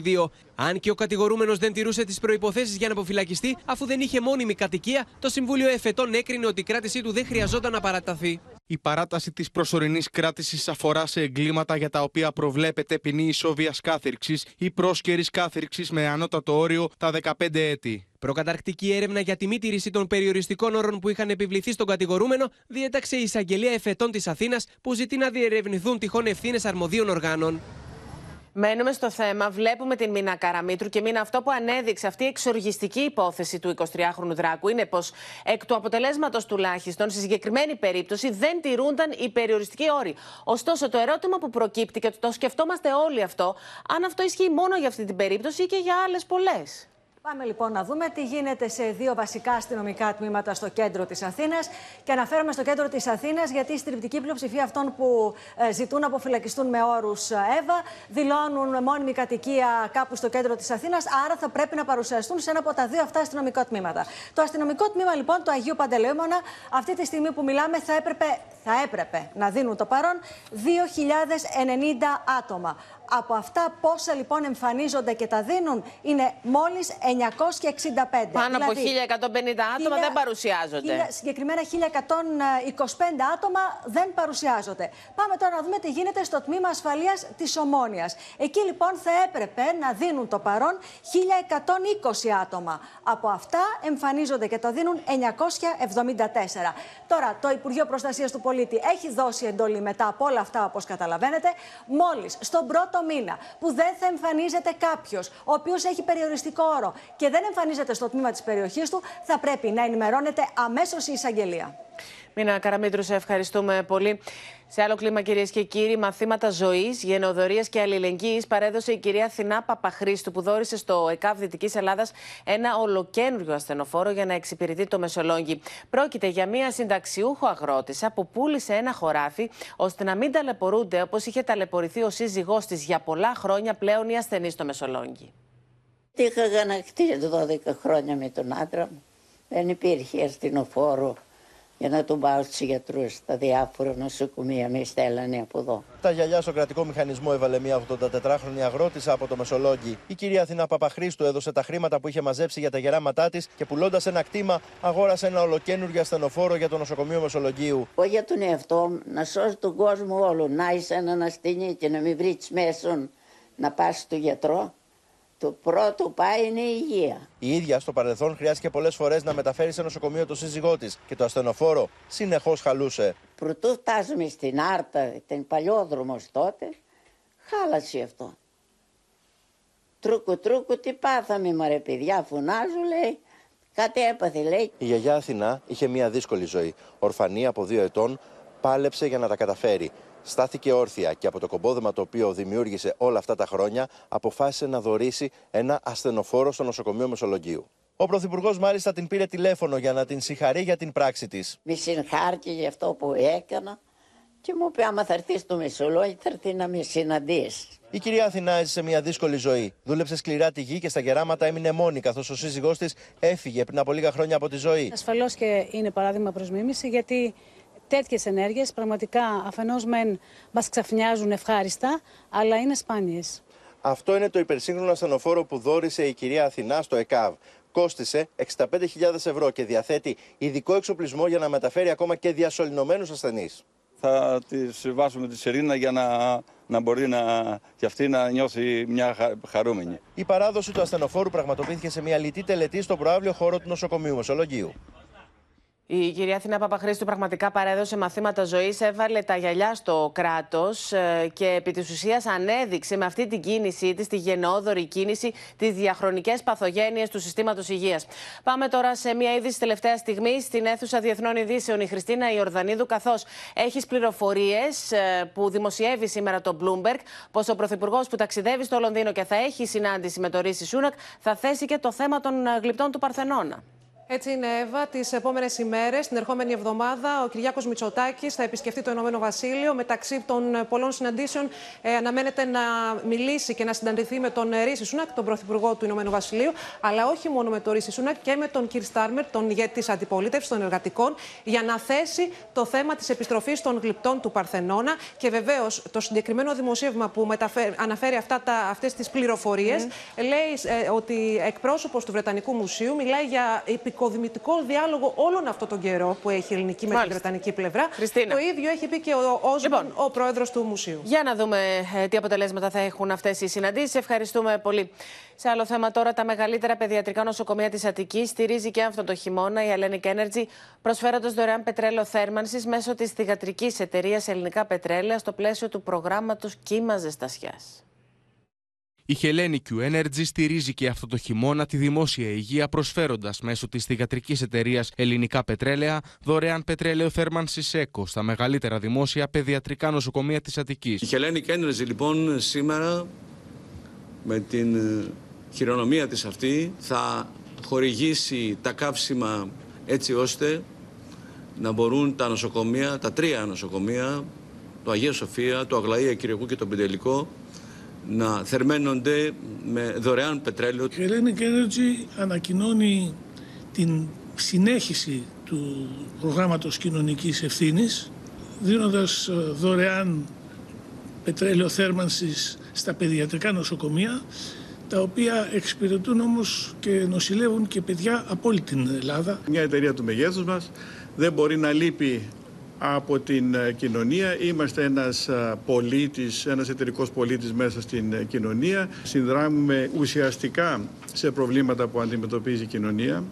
2022. Αν και ο κατηγορούμενος δεν τηρούσε τις προποθέσει υποθέσεις για να αποφυλακιστεί, αφού δεν είχε μόνιμη κατοικία, το Συμβούλιο Εφετών έκρινε ότι η κράτησή του δεν χρειαζόταν να παραταθεί. Η παράταση της προσωρινής κράτησης αφορά σε εγκλήματα για τα οποία προβλέπεται ποινή ισόβιας κάθυρξης ή πρόσκαιρης κάθυρξης με ανώτατο όριο τα 15 έτη. Προκαταρκτική έρευνα για τη μη τήρηση των περιοριστικών όρων που είχαν επιβληθεί στον κατηγορούμενο διέταξε η εισαγγελία εφετών της Αθήνας που ζητεί να διερευνηθούν τυχόν ευθύνες αρμοδίων οργάνων. Μένουμε στο θέμα. Βλέπουμε την Μίνα Καραμίτρου και Μίνα αυτό που ανέδειξε αυτή η εξοργιστική υπόθεση του 23χρονου Δράκου είναι πως εκ του αποτελέσματος τουλάχιστον στη συγκεκριμένη περίπτωση δεν τηρούνταν οι περιοριστικοί όροι. Ωστόσο, το ερώτημα που προκύπτει και το σκεφτόμαστε όλοι αυτό, αν αυτό ισχύει μόνο για αυτή την περίπτωση ή και για άλλες πολλές. Πάμε λοιπόν να δούμε τι γίνεται σε δύο βασικά αστυνομικά τμήματα στο κέντρο της Αθήνας. Και αναφέρομαι στο κέντρο της Αθήνας γιατί η στριπτική πλειοψηφία αυτών που ε, ζητούν να αποφυλακιστούν με όρους ε, ΕΒΑ δηλώνουν μόνιμη κατοικία κάπου στο κέντρο της Αθήνας. Άρα θα πρέπει να παρουσιαστούν σε ένα από τα δύο αυτά αστυνομικά τμήματα. Το αστυνομικό τμήμα λοιπόν του Αγίου Παντελεήμονα αυτή τη στιγμή που μιλάμε θα έπρεπε, θα έπρεπε να δίνουν το παρόν 2.090 άτομα. Από αυτά πόσα λοιπόν εμφανίζονται και τα δίνουν είναι μόλις 965. Πάνω από 1150 δηλαδή, άτομα δεν παρουσιάζονται. συγκεκριμένα 1125 άτομα δεν παρουσιάζονται. Πάμε τώρα να δούμε τι γίνεται στο τμήμα ασφαλείας της Ομόνιας. Εκεί λοιπόν θα έπρεπε να δίνουν το παρόν 1120 άτομα. Από αυτά εμφανίζονται και το δίνουν 974. Τώρα το Υπουργείο Προστασίας του Πολίτη έχει δώσει εντολή μετά από όλα αυτά όπως καταλαβαίνετε. Μόλις στον πρώτο μήνα που δεν θα εμφανίζεται κάποιος ο οποίος έχει περιοριστικό όρο και δεν εμφανίζεται στο τμήμα της περιοχής του, θα πρέπει να ενημερώνεται αμέσως η εισαγγελία. Μίνα Καραμίτρου, σε ευχαριστούμε πολύ. Σε άλλο κλίμα, κυρίες και κύριοι, μαθήματα ζωής, γενοδορία και αλληλεγγύης παρέδωσε η κυρία Θηνά Παπαχρήστου, που δόρισε στο ΕΚΑΒ Δυτικής Ελλάδας ένα ολοκένουργιο ασθενοφόρο για να εξυπηρετεί το Μεσολόγγι. Πρόκειται για μια συνταξιούχο αγρότησα που πούλησε ένα χωράφι ώστε να μην ταλαιπωρούνται όπως είχε ταλαιπωρηθεί ο σύζυγός της για πολλά χρόνια πλέον οι ασθενείς στο Μεσολόγγι. Είχα γανακτήσει 12 χρόνια με τον άντρα μου. Δεν υπήρχε ασθενοφόρο για να τον πάω στους γιατρούς στα διάφορα νοσοκομεία. Με στέλνανε από εδώ. Τα γυαλιά στο κρατικό μηχανισμό έβαλε μια 84χρονη αγρότησα από το Μεσολόγγι. Η κυρία Αθηνά Παπαχρήστου έδωσε τα χρήματα που είχε μαζέψει για τα γεράματά της και πουλώντας ένα κτήμα, αγόρασε ένα ολοκένουργιο ασθενοφόρο για το νοσοκομείο Μεσολογγίου. Όχι για τον εαυτό μου, να σώσει τον κόσμο όλο. Να είσαι έναν ασθενή και να μην βρεις μέσον να πας στο γιατρό. Το πρώτο πάει είναι η υγεία. Η ίδια στο παρελθόν χρειάστηκε πολλές φορές να μεταφέρει σε νοσοκομείο το σύζυγό της και το ασθενοφόρο συνεχώς χαλούσε. Προτού φτάσουμε στην Άρτα, ήταν παλιόδρομος τότε, χάλασε αυτό. Τρούκου τρούκου τι πάθαμε μωρέ παιδιά, φωνάζω λέει. Κάτι έπαθε λέει. Η γιαγιά Αθηνά είχε μια δύσκολη ζωή. Ορφανή από δύο ετών, πάλεψε για να τα καταφέρει στάθηκε όρθια και από το κομπόδεμα το οποίο δημιούργησε όλα αυτά τα χρόνια αποφάσισε να δωρήσει ένα ασθενοφόρο στο νοσοκομείο Μεσολογγίου. Ο Πρωθυπουργός μάλιστα την πήρε τηλέφωνο για να την συγχαρεί για την πράξη της. Με συγχάρηκε για αυτό που έκανα και μου είπε: Άμα θα έρθεις στο Μεσολόγιο, θα έρθει να με συναντήσεις. Η κυρία Αθηνά έζησε μια δύσκολη ζωή. Δούλεψε σκληρά τη γη και στα γεράματα έμεινε μόνη, καθώς ο σύζυγός της έφυγε πριν από λίγα χρόνια από τη ζωή. Ασφαλώς και είναι παράδειγμα προς μίμηση, γιατί τέτοιες ενέργειες πραγματικά αφενός μεν μας ξαφνιάζουν ευχάριστα, αλλά είναι σπάνιες. Αυτό είναι το υπερσύγχρονο ασθενοφόρο που δόρισε η κυρία Αθηνά στο ΕΚΑΒ. κόστησε 65.000 ευρώ και διαθέτει ειδικό εξοπλισμό για να μεταφέρει ακόμα και διασωληνωμένου ασθενείς. Θα τη βάσουμε τη σιρήνα για να, να μπορεί να, και αυτή να νιώθει μια χα, χαρούμενη. Η παράδοση του ασθενοφόρου πραγματοποιήθηκε σε μια λιτή τελετή στο προάβλιο χώρο του νοσοκομείου Μεσολογίου. Η κυρία Αθηνά Παπαχρήστου πραγματικά παρέδωσε μαθήματα ζωής, έβαλε τα γυαλιά στο κράτος και επί της ουσίας ανέδειξε με αυτή την κίνησή της, τη γενναιόδορη κίνηση, τις διαχρονικές παθογένειες του συστήματος υγείας. Πάμε τώρα σε μια είδηση τελευταία στιγμή στην αίθουσα Διεθνών Ειδήσεων. Η Χριστίνα Ιορδανίδου, καθώς έχεις πληροφορίες που δημοσιεύει σήμερα το Bloomberg, πως ο Πρωθυπουργός που ταξιδεύει στο Λονδίνο και θα έχει συνάντηση με το Ρίση Σούνακ θα θέσει και το θέμα των γλυπτών του Παρθενώνα. Έτσι είναι, Εύα. Τις επόμενες ημέρες, την ερχόμενη εβδομάδα, ο Κυριάκος Μητσοτάκης θα επισκεφτεί το Ηνωμένο Βασίλειο. Μεταξύ των πολλών συναντήσεων, ε, αναμένεται να μιλήσει και να συναντηθεί με τον Ρίση Σούνακ, τον Πρωθυπουργό του Ηνωμένου Βασιλείου, αλλά όχι μόνο με τον Ρίση Σούνακ και με τον Κυρ Στάρμερ, τον ηγέτη της αντιπολίτευσης των εργατικών, για να θέσει το θέμα της επιστροφής των γλυπτών του Παρθενώνα. Και βεβαίως το συγκεκριμένο δημοσίευμα που μεταφέρει, αναφέρει αυτές τις πληροφορίες λέει ε, ότι εκπρόσωπος του Βρετανικού Μουσείου μιλάει για επικοδημητικό διάλογο όλον αυτόν τον καιρό που έχει η ελληνική με τη βρετανική πλευρά. Χριστίνα. Το ίδιο έχει πει και ο Όσμπον, ο πρόεδρος του Μουσείου. Για να δούμε ε, τι αποτελέσματα θα έχουν αυτές οι συναντήσεις. Ευχαριστούμε πολύ. Σε άλλο θέμα τώρα, τα μεγαλύτερα παιδιατρικά νοσοκομεία της Αττικής στηρίζει και αυτό το χειμώνα η Hellenic Energy, προσφέροντας δωρεάν πετρέλαιο θέρμανσης μέσω της θηγατρικής εταιρείας Ελληνικά Πετρέλαια στο πλαίσιο του προγράμματος Κύμα Ζεστασιά. Η Hellenic Q Energy στηρίζει και αυτό το χειμώνα τη δημόσια υγεία προσφέροντας μέσω της θηγατρικής εταιρείας Ελληνικά Πετρέλαια δωρεάν πετρέλαιο θέρμανση ΕΚΟ στα μεγαλύτερα δημόσια παιδιατρικά νοσοκομεία της Αττικής. Η Hellenic Energy λοιπόν σήμερα με την χειρονομία της αυτή θα χορηγήσει τα καύσιμα έτσι ώστε να μπορούν τα νοσοκομεία, τα τρία νοσοκομεία, το Αγία Σοφία, το Αγλαία Κυριακού και το Πεντελικό, να θερμαίνονται με δωρεάν πετρέλαιο. Η Hellenic Energy ανακοινώνει την συνέχιση του προγράμματος κοινωνικής ευθύνης δίνοντας δωρεάν πετρέλαιο θέρμανσης στα παιδιατρικά νοσοκομεία τα οποία εξυπηρετούν όμως και νοσηλεύουν και παιδιά από όλη την Ελλάδα. Μια εταιρεία του μεγέθους μας δεν μπορεί να λείπει από την κοινωνία. Είμαστε ένας πολίτης, ένας εταιρικός πολίτης μέσα στην κοινωνία. Συνδράμουμε ουσιαστικά σε προβλήματα που αντιμετωπίζει η κοινωνία.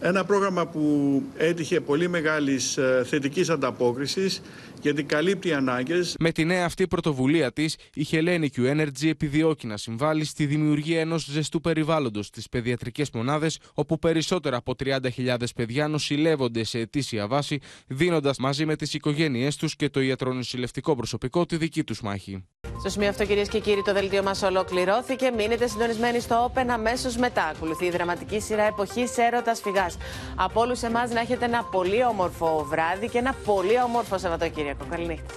Ένα πρόγραμμα που έτυχε πολύ μεγάλης θετικής ανταπόκρισης γιατί καλύπτει ανάγκες. Με τη νέα αυτή πρωτοβουλία της, η Hellenic Q Energy επιδιώκει να συμβάλλει στη δημιουργία ενός ζεστού περιβάλλοντος στις παιδιατρικές μονάδες, όπου περισσότερα από 30.000 παιδιά νοσηλεύονται σε ετήσια βάση, δίνοντας μαζί με τις οικογένειές τους και το ιατρονοσηλευτικό προσωπικό τη δική τους μάχη. Στο σημείο αυτό, κυρίες και κύριοι, το δελτίο μας ολοκληρώθηκε. Μείνετε συντονισμένοι στο Open αμέσως μετά. Ακολουθεί η δραματική σειρά εποχής έρωτας φυγάς. Από όλους εμάς να έχετε ένα πολύ όμορφο βράδυ και ένα πολύ όμορφο Σαββατοκύριακο. Καληνύχτα.